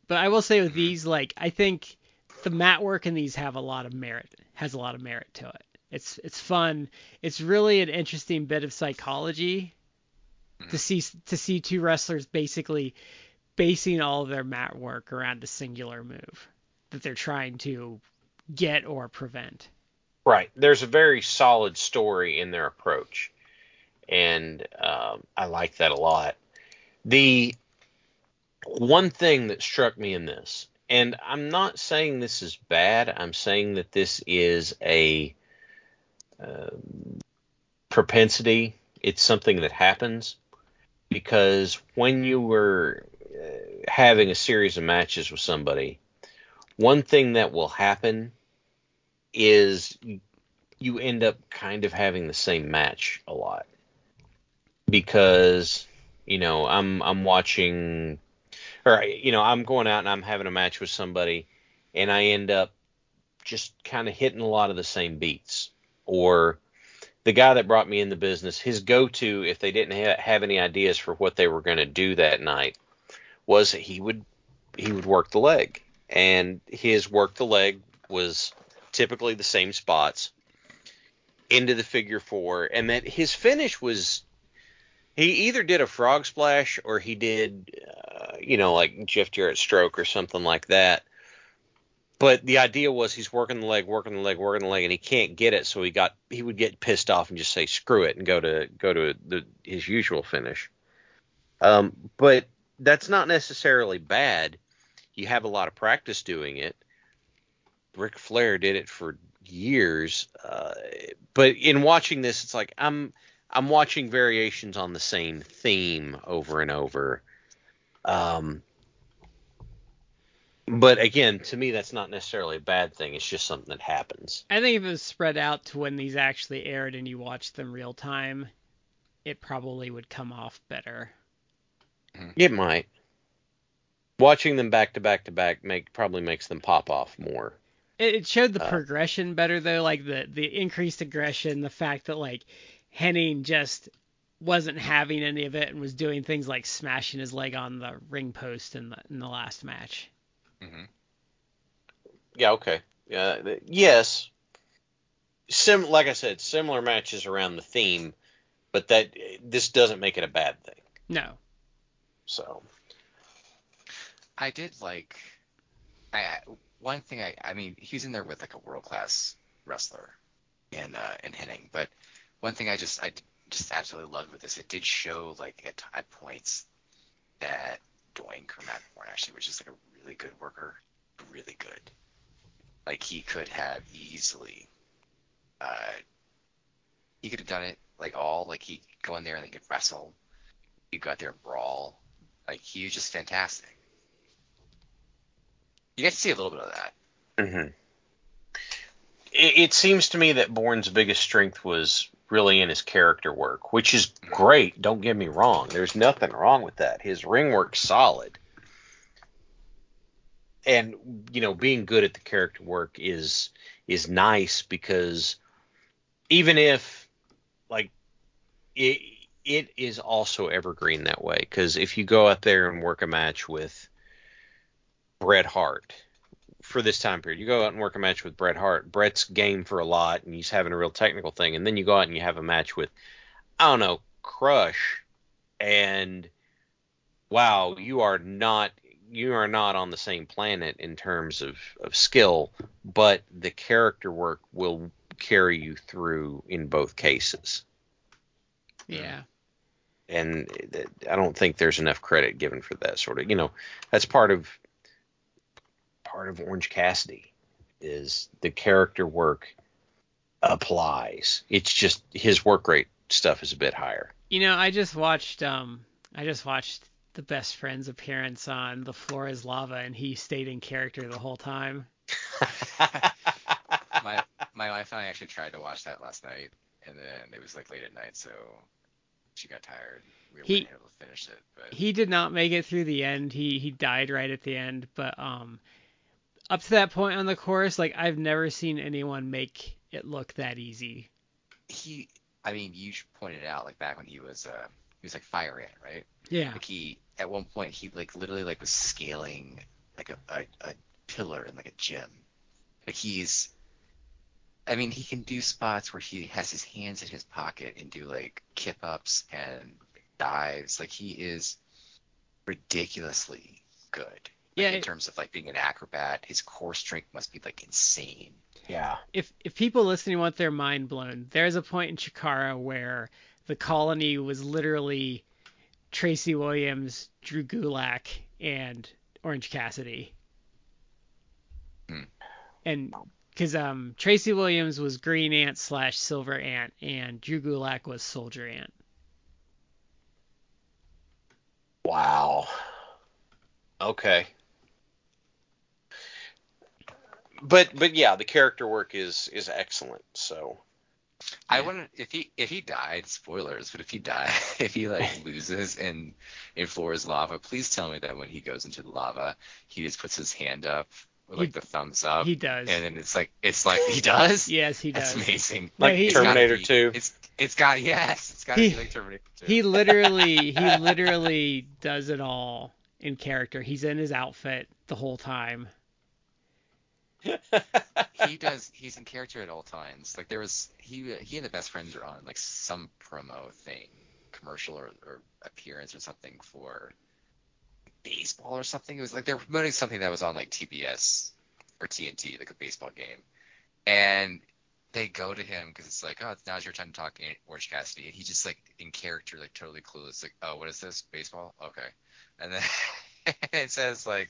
but I will say with Mhm. these, like, I think the mat work in these have a lot of merit. Has a lot of merit to it. It's it's fun. It's really an interesting bit of psychology to Mhm. see to see two wrestlers basically basing all of their mat work around a singular move that they're trying to get or prevent. Right. There's a very solid story in their approach, and um, I like that a lot. The one thing that struck me in this, and I'm not saying this is bad. I'm saying that this is a um propensity. It's something that happens because when you were uh, having a series of matches with somebody, one thing that will happen is you end up kind of having the same match a lot. Because you know I'm I'm watching or you know I'm going out and I'm having a match with somebody and I end up just kind of hitting a lot of the same beats. Or the guy that brought me in the business his go-to if they didn't ha- have any ideas for what they were going to do that night was he would he would work the leg and his work the leg was typically the same spots into the figure four, and that his finish was he either did a frog splash or he did, uh, you know, like Jeff Jarrett stroke or something like that. But the idea was he's working the leg, working the leg, working the leg, and he can't get it, so he got he would get pissed off and just say screw it and go to go to the, his usual finish. Um, but that's not necessarily bad. You have a lot of practice doing it. Ric Flair did it for years, uh, but in watching this, it's like I'm I'm watching variations on the same theme over and over. Um, but again, to me, that's not necessarily a bad thing. It's just something that happens. I think if it was spread out to when these actually aired and you watched them real time, it probably would come off better. It might. Watching them back to back to back make probably makes them pop off more. It, showed the Uh, progression better though, like the the increased aggression, the fact that like Hennig just wasn't having any of it and was doing things like smashing his leg on the ring post in the in the last match. hmm Yeah, okay. Yeah, th- yes. Sim like I said, similar matches around the theme, but that this doesn't make it a bad thing. No. So, I did like. I one thing I I mean he's in there with like a world class wrestler, in uh, in Hennig. But one thing I just I just absolutely loved with this, it did show like at, at points that Doink or actually was just like a really good worker, really good. Like he could have easily, uh, he could have done it like all like he go in there and he could wrestle, he got go there and brawl. Like he was just fantastic. You get to see a little bit of that. mhm. it, it seems to me that Borne's biggest strength was really in his character work, which is great. Don't get me wrong. There's nothing wrong with that. His ring work's solid. And you know, being good at the character work is is nice because even if like it it is also evergreen that way because if you go out there and work a match with Bret Hart for this time period. You go out and work a match with Bret Hart. Bret's game for a lot, and he's having a real technical thing. And then you go out and you have a match with, I don't know, Crush, and wow, you are not you are not on the same planet in terms of, of skill, but the character work will carry you through in both cases. Yeah. And I don't think there's enough credit given for that sort of, you know, that's part of part of Orange Cassidy is the character work applies. It's just his work rate stuff is a bit higher. You know, I just watched um I just watched the best friend's appearance on The Floor is Lava and he stayed in character the whole time. <laughs> my my wife and I actually tried to watch that last night, and then it was like late at night, so she got tired. We He- weren't able to finish it, but He did not make it through the end. He he died right at the end, but um up to that point on the course, like I've never seen anyone make it look that easy. he, I mean, you pointed out like back when he was uh he was like fire ant, right? Yeah. Like he at one point he like literally like was scaling like a, a, a pillar in like a gym. Like he's I mean he can do spots where he has his hands in his pocket and do like kip ups and dives. Like he is ridiculously good. Like, Yeah, in it- terms of like being an acrobat, his core strength must be like insane. Yeah. if if people listening want their mind blown, there's a point in Chikara where the colony was literally Tracy Williams, Drew Gulak, and Orange Cassidy. Hmm. And because um Tracy Williams was Green Ant slash Silver Ant, and Drew Gulak was Soldier Ant. Wow. Okay. But but yeah, the character work is is excellent. So I Yeah. wouldn't if he if he died, spoilers, but if he died <laughs> if he like <laughs> loses in in Floor's lava, please tell me that when he goes into the lava, he just puts his hand up with like He- the thumbs up. he does. And then it's like it's like he does? Yes, he does. That's does. amazing. No, like he- It's Terminator be- 2. It's it's got yes, it's gotta He- be like Terminator 2. He literally <laughs> he literally does it all in character. He's in his outfit the whole time. <laughs> he does <laughs> he's in character at all times like there was he he and the best friends are on like some promo thing commercial or, or appearance or something for baseball or something. It was like they were promoting something that was on like tbs or tnt like a baseball game. And they go to him because it's like oh now's your time to talk in orange cassidy. And he's just like in character like totally clueless like oh what is this? Baseball? Okay. And then <laughs> it says like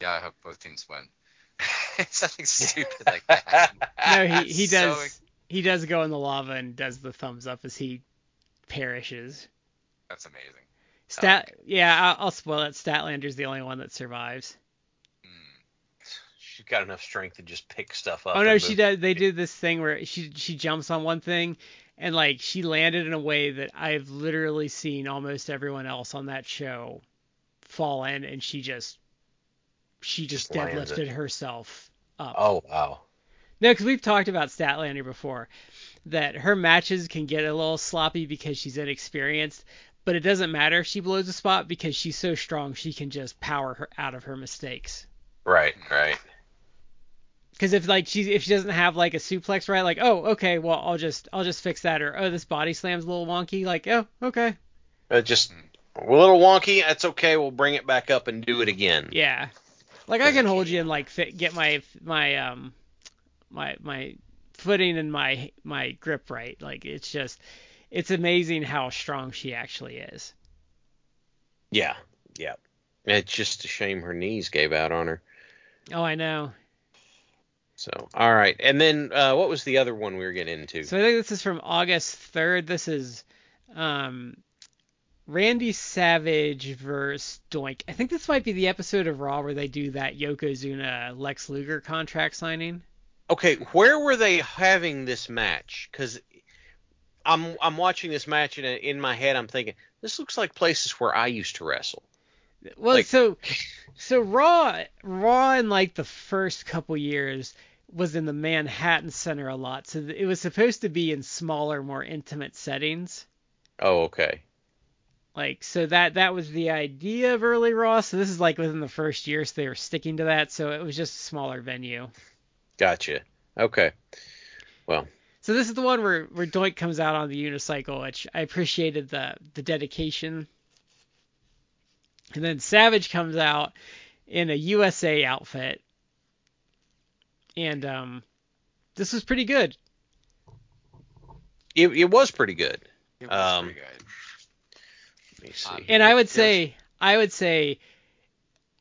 yeah i hope both teams win. <laughs> Something stupid like that. <laughs> No, he he So- does he does go in the lava and does the thumbs up as he perishes. That's amazing. Stat yeah, I'll, I'll spoil it. Statlander's the only one that survives. Mm. she's got enough strength to just pick stuff up. Oh no, she does. They do this thing where she she jumps on one thing, and like she landed in a way that I've literally seen almost everyone else on that show fall in, and she just she just, Just deadlifted herself up. Oh wow. No, because we've talked about Statlander before, that her matches can get a little sloppy because she's inexperienced, but it doesn't matter if she blows a spot because she's so strong she can just power her out of her mistakes. Right, right. Because if like she if she doesn't have like a suplex right, like oh okay, well I'll just I'll just fix that, or oh this body slam's a little wonky, like oh okay, Uh, just a little wonky. That's okay. We'll bring it back up and do it again. yeah, like I can hold you and like fit, get my my um my my footing and my my grip right, like it's just it's amazing how strong she actually is. Yeah, yeah. It's just a shame her knees gave out on her. Oh I know. So, all right. And then uh, what was the other one we were getting into? So I think this is from August 3rd. This is um, Randy Savage versus Doink. I think this might be the episode of Raw where they do that Yokozuna Lex Luger contract signing. okay, where were they having this match? Because I'm I'm watching this match and in my head I'm thinking this looks like places where I used to wrestle. Well, Like- so so Raw Raw in like the first couple years was in the Manhattan Center a lot. So it was supposed to be in smaller, more intimate settings. Oh, okay. Like so that that was the idea of early Raw. So this is like within the first year, so they were sticking to that. So it was just a smaller venue. Gotcha. Okay. So this is the one where where Doink comes out on the unicycle, which I appreciated the the dedication. And then Savage comes out, in a USA outfit, and um, this was pretty good. It, it was pretty good. It was Um, pretty good. Let me see. Um, And I would Yes. say, I would say,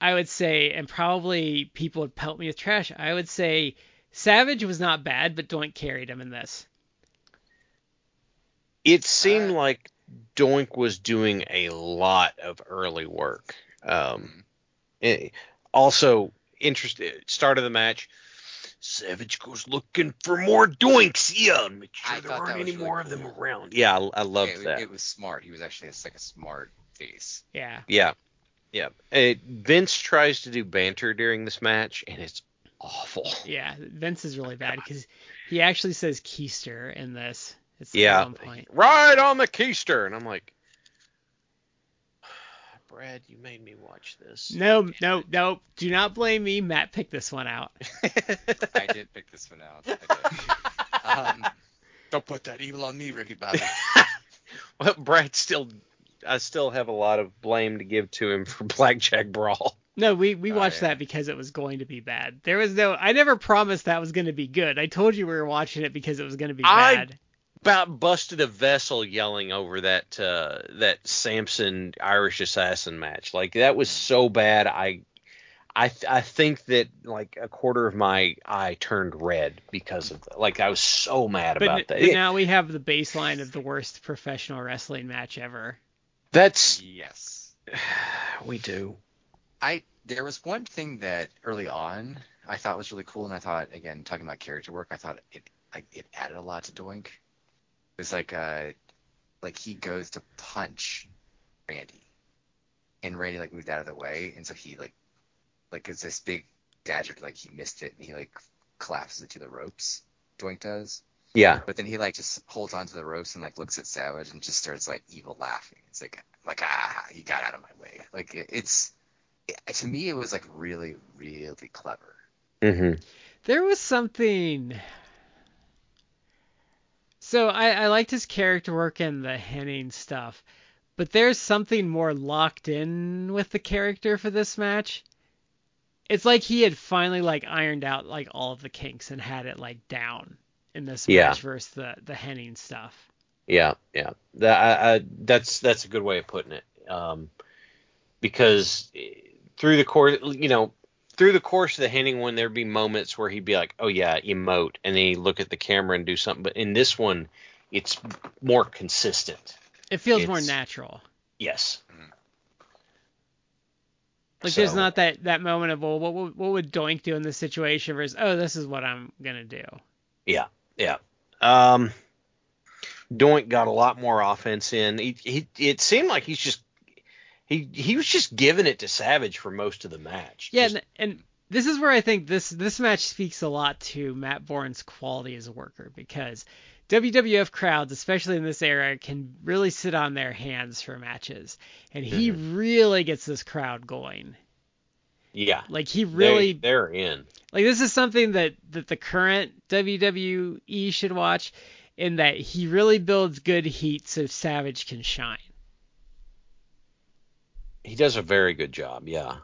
I would say, and probably people would pelt me with trash. I would say Savage was not bad, but Doink carried him in this. it seemed Uh, like Doink was doing a lot of early work. Um, also, interested start of the match. Savage goes looking for more doinks. Yeah, make sure I there aren't any really more of them around. Yeah, I, I loved it, that. It was smart. He was actually it's like a smart face. Yeah. Yeah, yeah. It, Vince tries to do banter during this match, and it's awful. Yeah, Vince is really bad <laughs> because he actually says Keister in this. It's at Yeah, one point. right on the keister, and I'm like, <sighs> Brad, you made me watch this. No, no, no. Do not blame me. Matt picked this one out. <laughs> I did pick this one out. <laughs> Um, Don't put that evil on me, Ricky Bobby. Well, Brad still, I still have a lot of blame to give to him for Blackjack Brawl. No, we we Oh, watched yeah. that because it was going to be bad. There was no. I never promised that was going to be good. I told you we were watching it because it was going to be I- bad. About busted a vessel yelling over that uh, that Samson Irish assassin match. Like that was so bad. I I th- I think that like a quarter of my eye turned red because of that. Like I was so mad But, about n- that. but now we have the baseline of the worst professional wrestling match ever. That's yes. <sighs> we do. I there was one thing that early on I thought was really cool, and I thought again talking about character work, I thought it like it added a lot to Doink. It was like uh like he goes to punch Randy, and Randy like moved out of the way, and so he like like it's this big gadget like he missed it, and he like collapses into the ropes. Doink does, Yeah. but then he like just holds onto the ropes and like looks at Savage and just starts like evil laughing. It's like like ah, he got out of my way. Like it, it's it, to me it was like really really clever. hmm There was something. So I, I liked his character work and the Hennig stuff, but there's something more locked in with the character for this match. It's like he had finally like ironed out like all of the kinks and had it like down in this Yeah. match versus the the Hennig stuff. Yeah, yeah. That I, I, that's that's a good way of putting it. Um, because through the course, you know, through the course of the Hennig one, there'd be moments where he'd be like, "Oh yeah, emote," and then he'd look at the camera and do something. But in this one, it's more consistent. It feels more natural. Yes. Like there's not that that moment of well, what would, what would Doink do in this situation versus oh this is what I'm gonna do. Yeah, yeah. Um, Doink got a lot more offense in. He, he it seemed like he's just he he was just giving it to Savage for most of the match. Yeah, Just- and, and this is where I think this this match speaks a lot to Matt Borne's quality as a worker because WWF crowds, especially in this era, can really sit on their hands for matches, and he Mm-hmm. really gets this crowd going. yeah. Like he They- really they're in. like this is something that that the current WWE should watch, in that he really builds good heat so Savage can shine. He does a very good job. Yeah.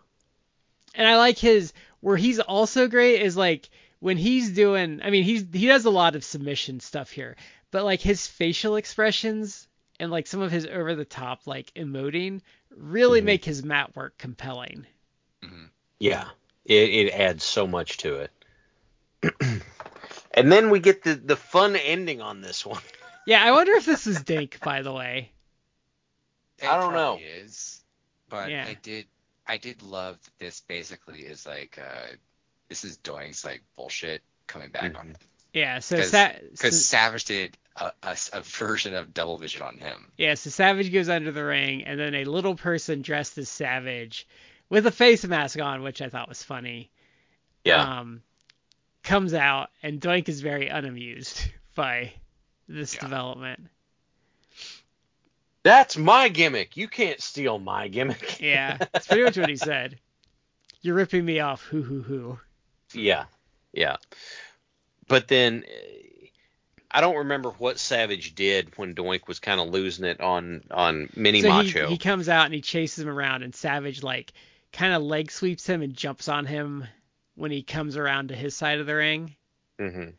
and I like his where he's also great is like when he's doing I mean he's he does a lot of submission stuff here, but like his facial expressions and like some of his over the top like emoting really Mhm. make his mat work compelling. Yeah. It, it adds so much to it. <clears throat> and then we get the the fun ending on this one. Yeah, I wonder if this is Dink by the way. It I don't know. Is, but Yeah. I did I did love that this basically is like uh this is Doink's like bullshit coming back on him Yeah, so, because Sa- so Savage did a, a, a version of Double Vision on him. yeah, so Savage goes under the ring and then a little person dressed as Savage with a face mask on, which I thought was funny. um, comes out, and Doink is very unamused <laughs> by this Yeah. development. That's my gimmick. You can't steal my gimmick. <laughs> Yeah, that's pretty much what he said. You're ripping me off, hoo hoo hoo. Yeah, yeah. But then I don't remember what Savage did when Doink was kind of losing it on on Mini so Macho. he comes out and he chases him around, and Savage like kind of leg sweeps him and jumps on him when he comes around to his side of the ring, hmm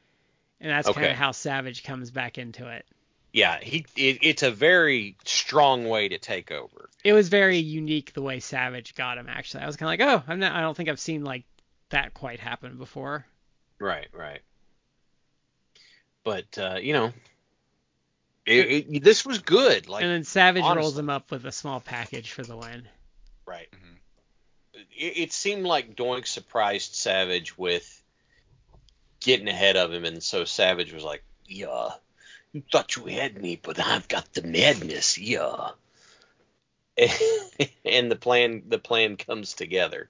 and that's kind of how Savage comes back into it. Yeah, he it, it's a very strong way to take over. It was very unique the way Savage got him. Actually, I was kind of like, oh, I'm not. I don't think I've seen like that quite happen before. Right, right. But uh, you know, it, it, this was good. Like and then Savage rolls him up with a small package for the win. Right. Mhm. It, it seemed like Doink surprised Savage with getting ahead of him, and so Savage was like, "Yeah, you thought you had me, but I've got the madness, yeah." <laughs> and the plan, the plan comes together.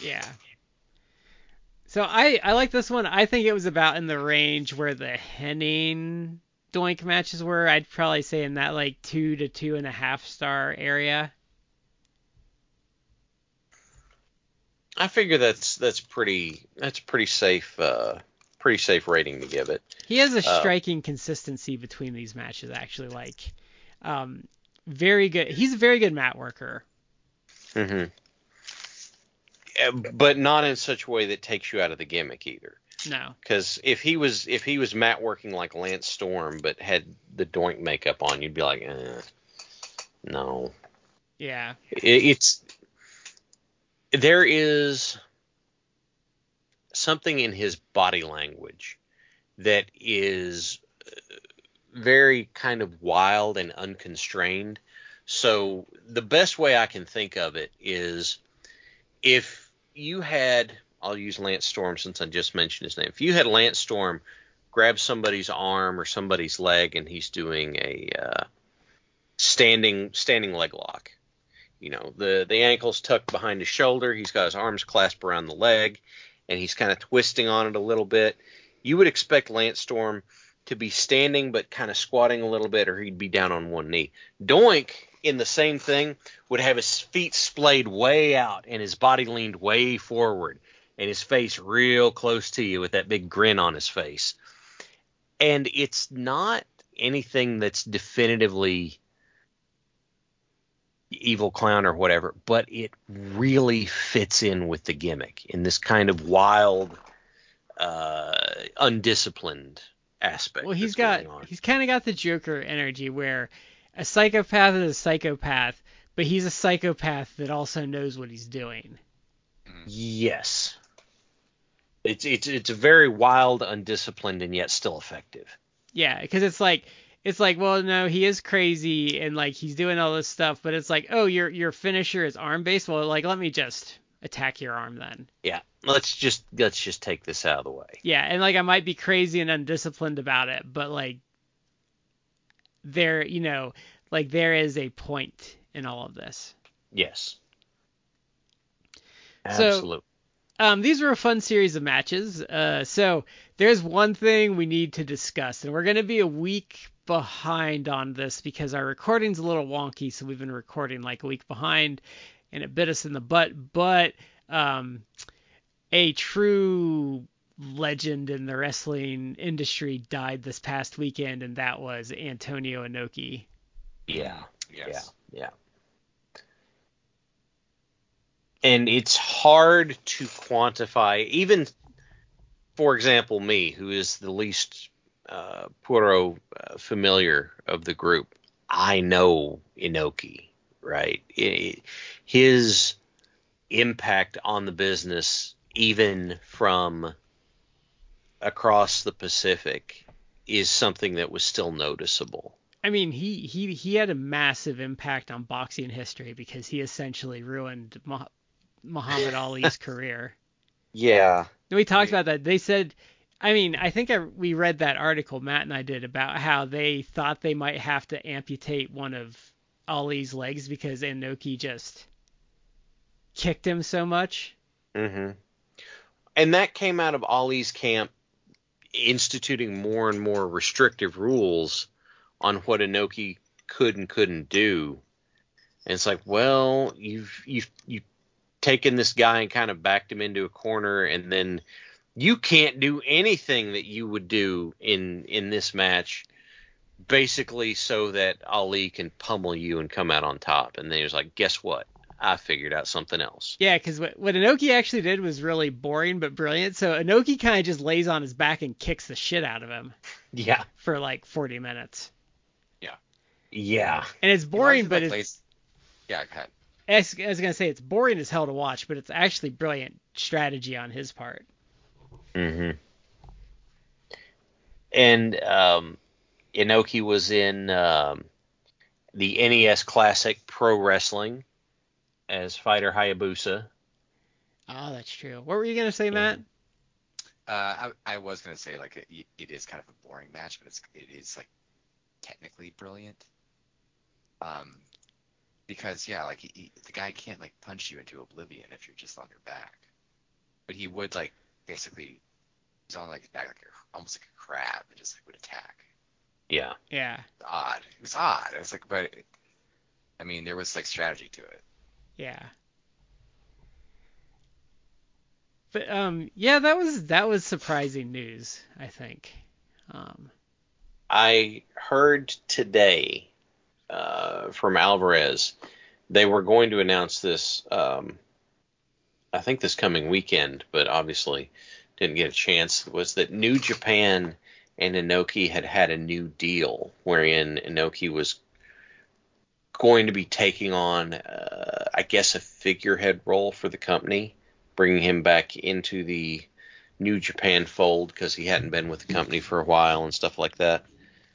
Yeah. So I I like this one. I think it was about in the range where the Hennig Doink matches were. I'd probably say in that like two to two and a half star area. I figure that's that's pretty that's pretty safe, uh, pretty safe rating to give it. He has a Uh, striking consistency between these matches. Actually, like, um, very good. He's a very good mat worker. Mm-hmm. But not in such a way that takes you out of the gimmick either. No. Because if he was if he was mat working like Lance Storm, but had the Doink makeup on, you'd be like, eh, no. Yeah. It, it's there is something in his body language that is uh, very kind of wild and unconstrained. So the best way I can think of it is if you had I'll use Lance Storm since I just mentioned his name. If you had Lance Storm grab somebody's arm or somebody's leg and he's doing a uh, standing standing leg lock. You know, the the ankle's tucked behind his shoulder, he's got his arms clasped around the leg and he's kind of twisting on it a little bit. You would expect Lance Storm to be standing but kind of squatting a little bit or he'd be down on one knee. Doink in the same thing would have his feet splayed way out and his body leaned way forward and his face real close to you with that big grin on his face. And it's not anything that's definitively evil clown or whatever, but it really fits in with the gimmick in this kind of wild, uh, undisciplined aspect. Well, he's got he's kind of got the Joker energy where a psychopath is a psychopath, but he's a psychopath that also knows what he's doing. Yes. It's it's it's very wild, undisciplined, and yet still effective. Yeah, because it's like it's like well no he is crazy and like he's doing all this stuff, but it's like oh your your finisher is arm based. Well like let me just attack your arm then. Yeah. Let's just let's just take this out of the way. Yeah, and like I might be crazy and undisciplined about it, but like there you know like there is a point in all of this. Yes. So- Absolutely. Um, these were a fun series of matches. Uh, so there's one thing we need to discuss, and we're going to be a week behind on this because our recording's a little wonky. So we've been recording like a week behind, and it bit us in the butt. But um, a true legend in the wrestling industry died this past weekend, and that was Antonio Inoki. yeah. Yes. Yeah. Yeah. And it's hard to quantify, even for example, me, who is the least uh, Puro uh, familiar of the group. I know Inoki, right? I- his impact on the business, even from across the Pacific, is something that was still noticeable. I mean, he, he he had a massive impact on boxing history because he essentially ruined Muhammad Ali's <laughs> career. Yeah. And we talked about that. They said, I mean, I think I, we read that article Matt and I did about how they thought they might have to amputate one of Ali's legs because Inoki just kicked him so much. Mm-hmm. And that came out of Ali's camp instituting more and more restrictive rules on what Inoki could and couldn't do. And it's like, well, you've you've you've taken this guy and kind of backed him into a corner, and then you can't do anything that you would do in in this match, basically so that Ali can pummel you and come out on top. And then he was like, guess what? I figured out something else. Yeah, because what, what Inoki actually did was really boring but brilliant. So Inoki kind of just lays on his back and kicks the shit out of him Yeah. for like 40 minutes. Yeah. Yeah. And it's boring, but it's, lays- yeah, go ahead. I was I was gonna say it's boring as hell to watch, but it's actually brilliant strategy on his part. Hmm And um, Inoki was in um, the NES Classic Pro Wrestling as fighter Hayabusa. Oh, that's true. What were you gonna say, Matt? Uh, I, I was gonna say like it, it is kind of a boring match, but it's it is like technically brilliant. Um, because yeah, like he, he, the guy can't like punch you into oblivion if you're just on your back, but he would like basically he's on like his back like a, almost like a crab and just like would attack. Yeah. Yeah, It's odd. It was odd. It was like, but I mean, there was like strategy to it. yeah. But um, yeah, that was that was surprising news. I think. Um, I heard today uh, from Alvarez they were going to announce this. Um, I think this coming weekend, but obviously didn't get a chance. Was that New Japan and Inoki had had a new deal wherein Inoki was going to be taking on, uh, I guess, a figurehead role for the company, bringing him back into the New Japan fold because he hadn't been with the company for a while and stuff like that.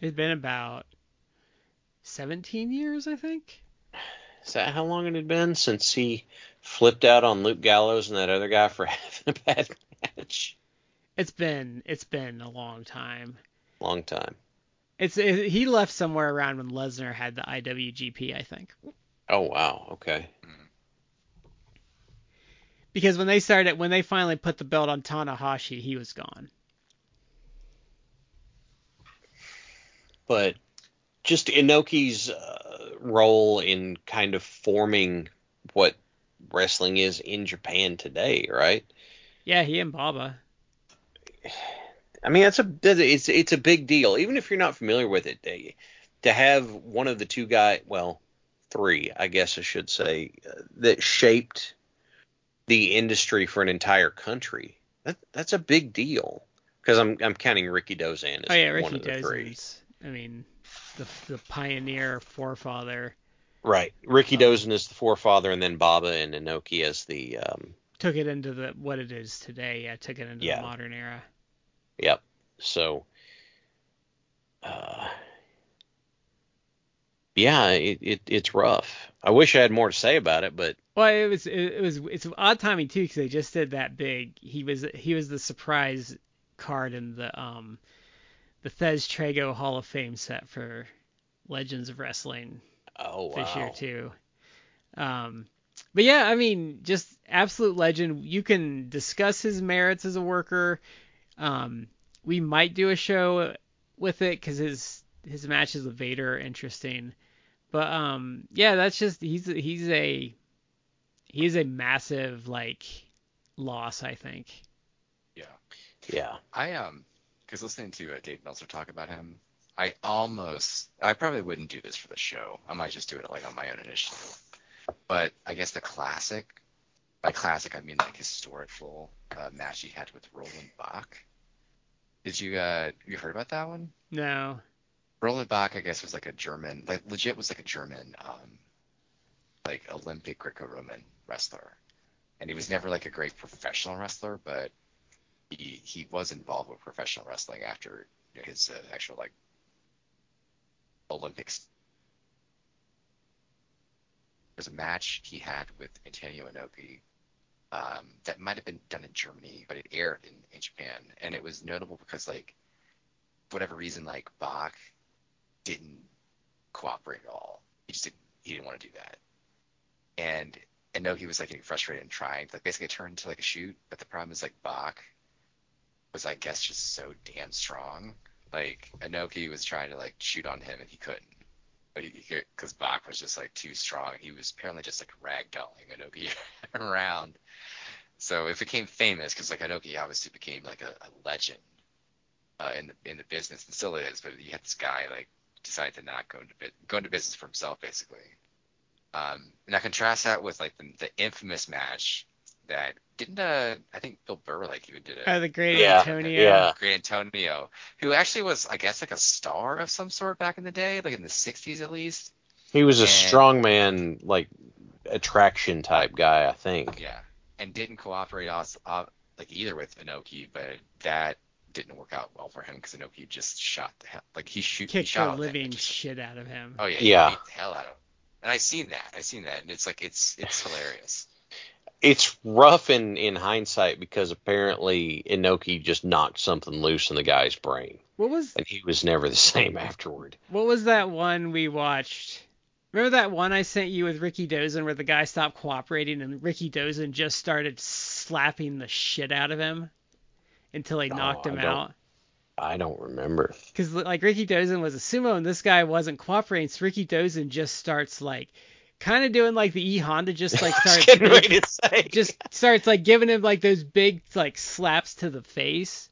it's been about 17 years, I think. Is that how long it had been since he flipped out on Luke Gallows and that other guy for <laughs> having a bad match? It's been it's been a long time. Long time. It's it, he left somewhere around when Lesnar had the IWGP, I think. Oh wow. Okay. Because when they started, when they finally put the belt on Tanahashi, he was gone. But just Inoki's uh, role in kind of forming what wrestling is in Japan today, right? Yeah, he and Baba. I mean, that's a it's it's a big deal. Even if you're not familiar with it, they- to have one of the two guy, well, three, I guess I should say, uh, that shaped the industry for an entire country. That that's a big deal. Because I'm I'm counting Rikidozan as Oh yeah, one Ricky of the three. Dozan's. I mean, the the pioneer forefather Right. Ricky Oh. Dozan is the forefather, and then Baba and Inoki as the um. took it into the what it is today. Yeah, took it into Yeah. the modern era. Yep. So. Uh, yeah, it, it it's rough. I wish I had more to say about it, but Well, it was it, it was it's odd timing too because they just did that big. He was he was the surprise card in the um the Thesz Tragos Hall of Fame set for Legends of Wrestling oh wow. this year too. Um, but yeah, I mean, just absolute legend. You can discuss his merits as a worker. Um, we might do a show with it because his his matches with Vader are interesting. But um, yeah, that's just he's he's a he's a massive like loss, I think. Yeah. Yeah. I um, because listening to uh, Dave Meltzer talk about him, I almost, I probably wouldn't do this for the show. I might just do it like on my own initiative. But I guess the classic, by classic I mean like historical uh, match he had with Roland Bach. Did you uh, you heard about that one? No. Roland Bach, I guess, was like a German, like legit was like a German, um, like Olympic Greco-Roman wrestler, and he was never like a great professional wrestler, but he he was involved with professional wrestling after his uh, actual like Olympics. There's a match he had with Antonio Inoki um, that might have been done in Germany, but it aired in, in Japan, and it was notable because like whatever reason like Bach didn't cooperate at all. He just didn't, he didn't want to do that. And and know he was like getting frustrated and trying to like basically turn into like a shoot, but the problem is like Bach was I guess just so damn strong. Like Inoki was trying to like shoot on him and he couldn't. But because Bach was just like too strong, he was apparently just like ragdolling Inoki <laughs> around. So it became famous because like Inoki obviously became like a, a legend uh, in the in the business and still is. But you had this guy like decide to not go into go into business for himself basically. Um, and I contrast that with like the, the infamous match that didn't uh I think Bill Burr like you did it. Oh, the Great Yeah, Antonio. yeah. Great Antonio, who actually was I guess like a star of some sort back in the day, like in the '60s at least. He was a And- strongman, like attraction type guy, I think. Yeah, and didn't cooperate also, uh, like either with Inoki, but that didn't work out well for him because Inoki just shot the hell like he shoot he Kicked shot the living and just- shit out of him. Oh yeah, he Yeah. beat the hell out of him. And I seen that, I seen that, and it's like it's it's hilarious. It's rough in in hindsight because apparently Inoki just knocked something loose in the guy's brain, What was and he was never the <laughs> same afterward. what was that one we watched? Remember that one I sent you with Rikidozan where the guy stopped cooperating and Rikidozan just started slapping the shit out of him until he Oh, knocked I him out? I don't remember. Because like Rikidozan was a sumo and this guy wasn't cooperating, so Rikidozan just starts like kind of doing like the E Honda, just like <laughs> starts getting ready to say. just starts like giving him like those big like slaps to the face.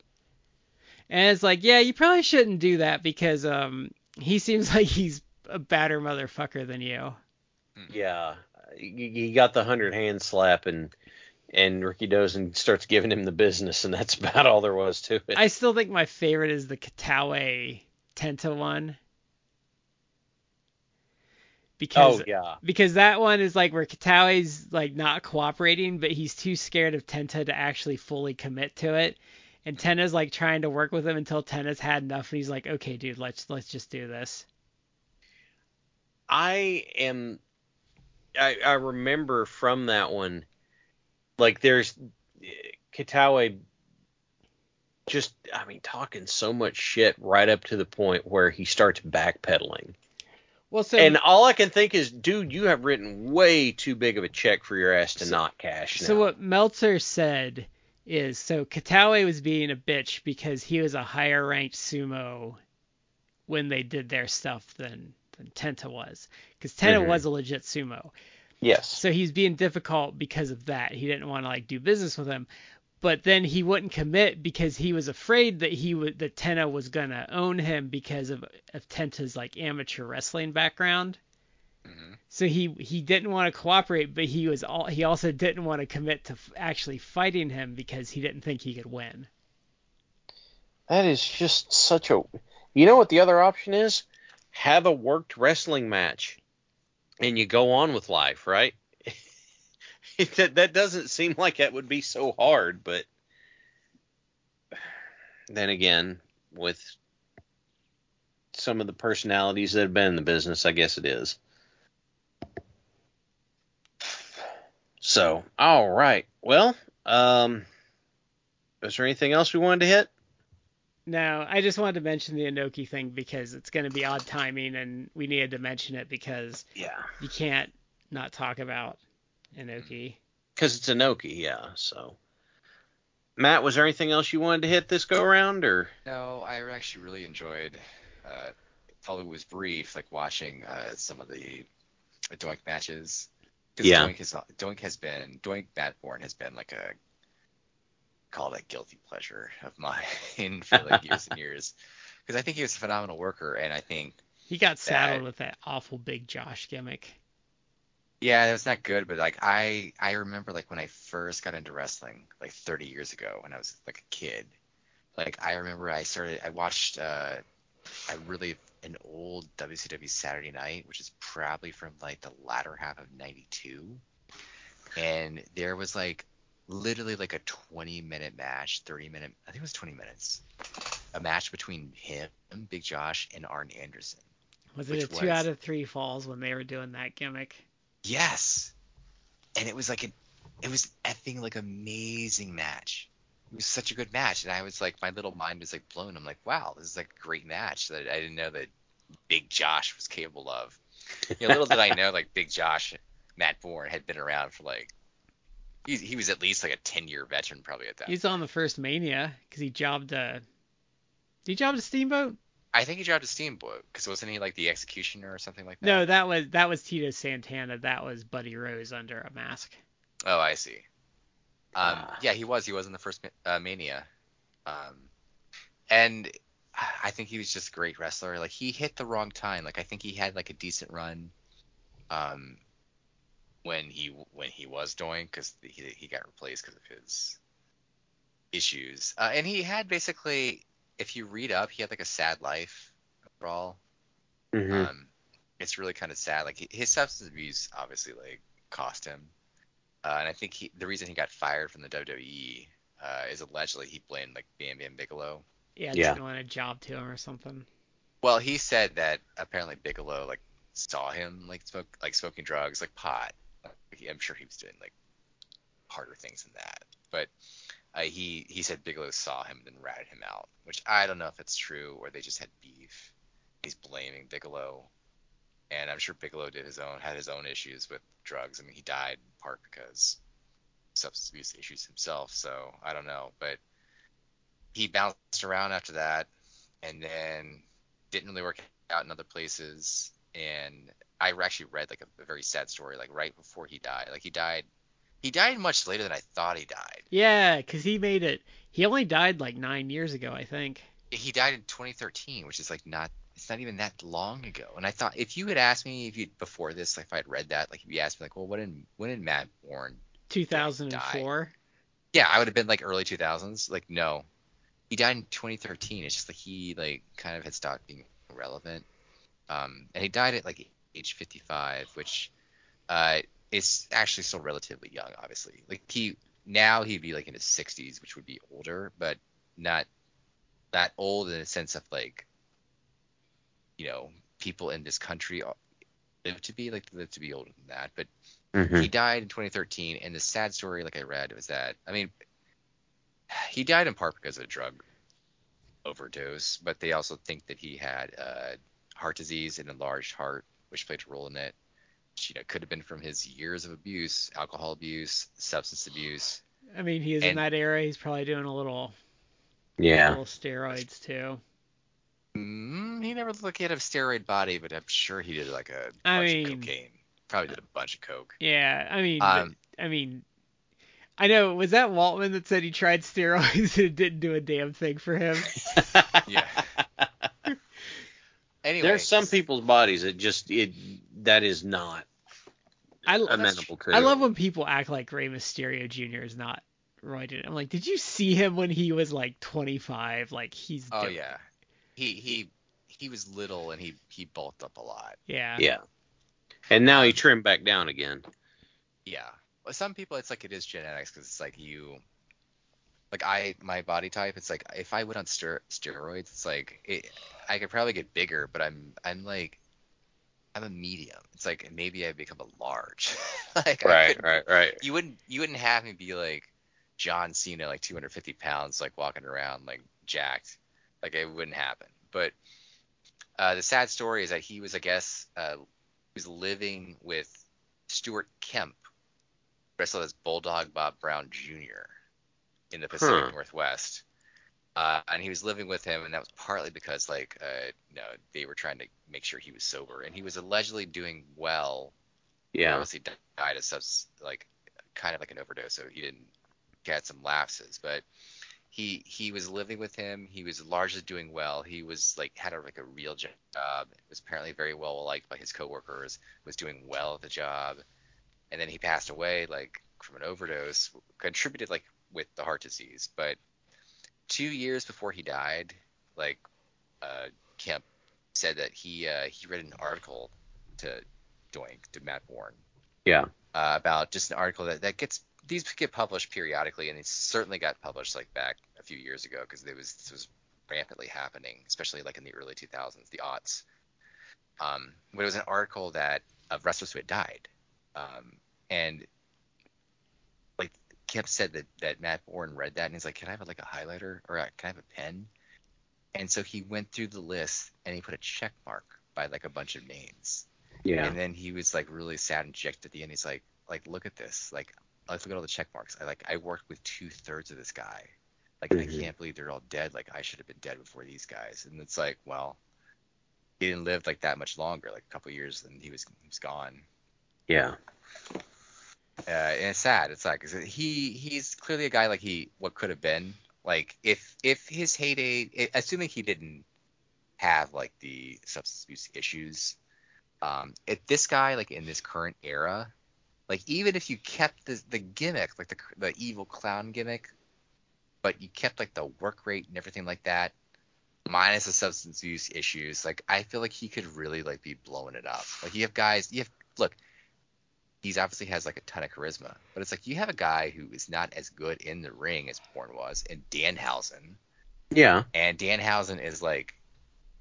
And it's like, yeah, you probably shouldn't do that because um he seems <laughs> like he's a badder motherfucker than you. Yeah, he he got the hundred hand slap and and Rikidozan starts giving him the business, and that's <laughs> about all there was to it. I still think my favorite is the Kitao Tenta one. Because oh yeah, because that one is like where Kitao's like not cooperating, but he's too scared of Tenta to actually fully commit to it. And Tenta's like trying to work with him until Tenta's had enough, and he's like, "Okay, dude, let's let's just do this." I am. I I remember from that one, like there's Kitao. Just, I mean, talking so much shit right up to the point where he starts backpedaling. Well, so and all I can think is, dude, you have written way too big of a check for your ass to not cash. so what Meltzer said is so Kitao was being a bitch because he was a higher ranked sumo when they did their stuff than than Tenta was, because Tenta Mhm. was a legit sumo. Yes. So he's being difficult because of that. He didn't want to like do business with him. But then he wouldn't commit because he was afraid that he would that Tenta was gonna own him because of, of Tenta's like amateur wrestling background. Mhm. So he he didn't want to cooperate, but he was all he also didn't want to commit to f- actually fighting him because he didn't think he could win. That is just such a. You know what the other option is? Have a worked wrestling match, and you go on with life, right? <laughs> that that doesn't seem like that would be so hard, but then again, with some of the personalities that have been in the business, I guess it is. So, all right. Well, um, is there anything else we wanted to hit? No, I just wanted to mention the Inoki thing because it's going to be odd timing, and we needed to mention it because Yeah. you can't not talk about Inoki. Because it's Inoki, yeah. So, Matt, was there anything else you wanted to hit this go around, or No, I actually really enjoyed. Uh, although it was brief, like watching uh, some of the Doink matches. 'Cause Yeah. Doink has Doink has been Doink Matt Borne has been like a call it a guilty pleasure of mine <laughs> for like years and years. Because I think he was a phenomenal worker, and I think He got saddled That- with that awful Big Josh gimmick. Yeah, it was not good, but like I I remember like when I first got into wrestling like 30 years ago when I was like a kid. Like I remember I started I watched uh I really an old WCW Saturday Night, which is probably from like the latter half of 92. And there was like literally like a 20 minute match, 30 minute I think it was 20 minutes. A match between him, Big Josh, and Arn Anderson. Was it a two was- out of three falls when they were doing that gimmick? Yes. And it was like a it was effing like amazing match. It was such a good match. And I was like my little mind was like blown. I'm like, wow, this is like a great match that I didn't know that Big Josh was capable of. You know, little did I know like Big Josh, Matt Borne had been around for like he, he was at least like a 10 year veteran probably at that. He's on the first Mania because he jobbed a. Did he job a Steamboat? I think he dropped a Steamboat because wasn't he like the executioner or something like that? No, that was that was Tito Santana. That was Buddy Rose under a mask. Oh, I see. Um, Ah. yeah, he was. He was in the first uh, Mania. Um, and I think he was just a great wrestler. Like he hit the wrong time. Like I think he had like a decent run. Um, when he when he was doing because he he got replaced because of his issues. Uh, and he had basically, if you read up, he had like a sad life overall. Mhm. Um, it's really kind of sad. Like his substance abuse obviously like cost him, uh, and I think he the reason he got fired from the WWE uh, is allegedly he blamed like Bam Bam Bigelow. Yeah, Yeah. didn't want a job to him or something. Well, he said that apparently Bigelow like saw him like smoke like smoking drugs like pot. Like, I'm sure he was doing like harder things than that, but uh, he he said Bigelow saw him and then ratted him out, which I don't know if it's true or they just had beef. He's blaming Bigelow, and I'm sure Bigelow did his own had his own issues with drugs. I mean, he died in part because substance abuse issues himself. So I don't know, but he bounced around after that, and then didn't really work out in other places. And I actually read like a, a very sad story, like right before he died. Like he died, he died much later than I thought he died. Yeah, because he made it. He only died like nine years ago, I think. He died in 2013, which is like not, it's not even that long ago. And I thought if you had asked me if you before this, like if I had read that, like if you asked me like, well, when did when did Matt Borne 2004. Yeah, I would have been like early 2000s. Like, no, he died in 2013. It's just like he like kind of had stopped being relevant. Um, and he died at like age 55, which uh is actually still relatively young, obviously. Like he now he'd be like in his 60s, which would be older, but not that old in the sense of like, you know, people in this country live to be like live to be older than that. But Mhm. he died in 2013, and the sad story, like I read, was that I mean, he died in part because of a drug overdose, but they also think that he had uh, heart disease and enlarged heart, which played a role in it. Which, you know, could have been from his years of abuse, alcohol abuse, substance abuse. I mean, he is in that era. He's probably doing a little, Yeah. little steroids too. Mm, he never looked like he had a steroid body, but I'm sure he did like a I bunch mean- of cocaine. Probably did a bunch of coke. Yeah, I mean, Um, I mean, I know. Was that Waltman that said he tried <laughs> steroids and it didn't do a damn thing for him? <laughs> <laughs> Yeah. Anyway, There's some people's bodies that just it that is not I, amenable to. I love when people act like Rey Mysterio Jr. is not roided. I'm like, did you see him when he was like 25? Like he's. Oh dope. yeah, he he he was little and he he bulked up a lot. Yeah. Yeah. And now he trimmed back down again. Yeah. Well, some people it's like it is genetics because it's like you, like I my body type. It's like if I went on steroids, it's like it, I could probably get bigger, but I'm I'm like I'm a medium. It's like maybe I become a large. <laughs> like Right, right, right. You wouldn't you wouldn't have me be like John Cena, like 250 pounds, like walking around like jacked. Like it wouldn't happen. But uh, the sad story is that he was, I guess, uh, he was living with Stuart Kemp, wrestled as Bulldog Bob Brown Jr. in the Pacific Huh. Northwest. Uh, and he was living with him, and that was partly because, like, uh, you know, they were trying to make sure he was sober, and he was allegedly doing well Yeah. obviously di- died of subs like kind of like an overdose, so he didn't get some lapses. But he he was living with him. He was largely doing well. He was like had a, like a real job. Was apparently very well liked by his coworkers. Was doing well at the job, and then he passed away like from an overdose. Contributed like with the heart disease, but two years before he died, like uh, Kemp said that he uh, he read an article to Doink to Matt Borne Yeah. uh, about just an article that, that gets these get published periodically, and it certainly got published like back a few years ago because it was this was rampantly happening, especially like in the early 2000s, the aughts. Um, but it was an article that of wrestlers who had died, um, and Kemp said that that Matt Borne read that and he's like, "Can I have like a highlighter or uh, can I have a pen?" And so he went through the list and he put a check mark by like a bunch of names. Yeah. And then he was like really sad and dejected at the end. He's like, like look at this. Like let's look at all the check marks. I like I worked with two thirds of this guy. Like Mhm. I can't believe they're all dead. Like I should have been dead before these guys. And it's like, well, he didn't live like that much longer. Like a couple years, and he was he was gone. Yeah. Uh, and it's sad. It's like he he's clearly a guy like he what could have been. Like if if his heyday, assuming he didn't have like the substance abuse issues, um, if this guy like in this current era, like even if you kept the the gimmick, like the the evil clown gimmick, but you kept like the work rate and everything like that, minus the substance use issues, like I feel like he could really like be blowing it up. Like you have guys, you have look, he's obviously has like a ton of charisma, but it's like you have a guy who is not as good in the ring as Borne was, and Danhausen, Yeah. and Danhausen is like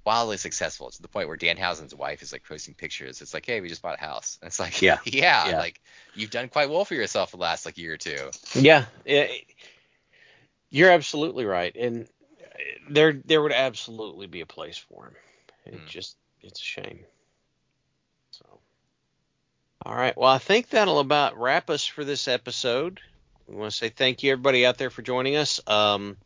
wildly successful to the point where Danhausen's wife is like posting pictures. It's like, hey, we just bought a house, and it's like, Yeah. <laughs> yeah, Yeah. like you've done quite well for yourself the last like year or two. Yeah, it- you're absolutely right, and there there would absolutely be a place for him. It Hmm. just it's a shame. All right, well, I think that'll about wrap us for this episode. We want to say thank you everybody out there for joining us. Um,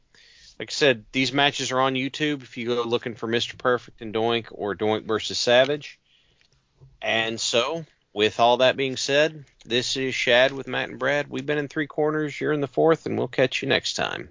like I said, these matches are on YouTube. If you go looking for Mr. Perfect and Doink or Doink versus Savage. And so, with all that being said, this is Shad with Matt and Brad. We've been in three corners. You're in the fourth, and we'll catch you next time.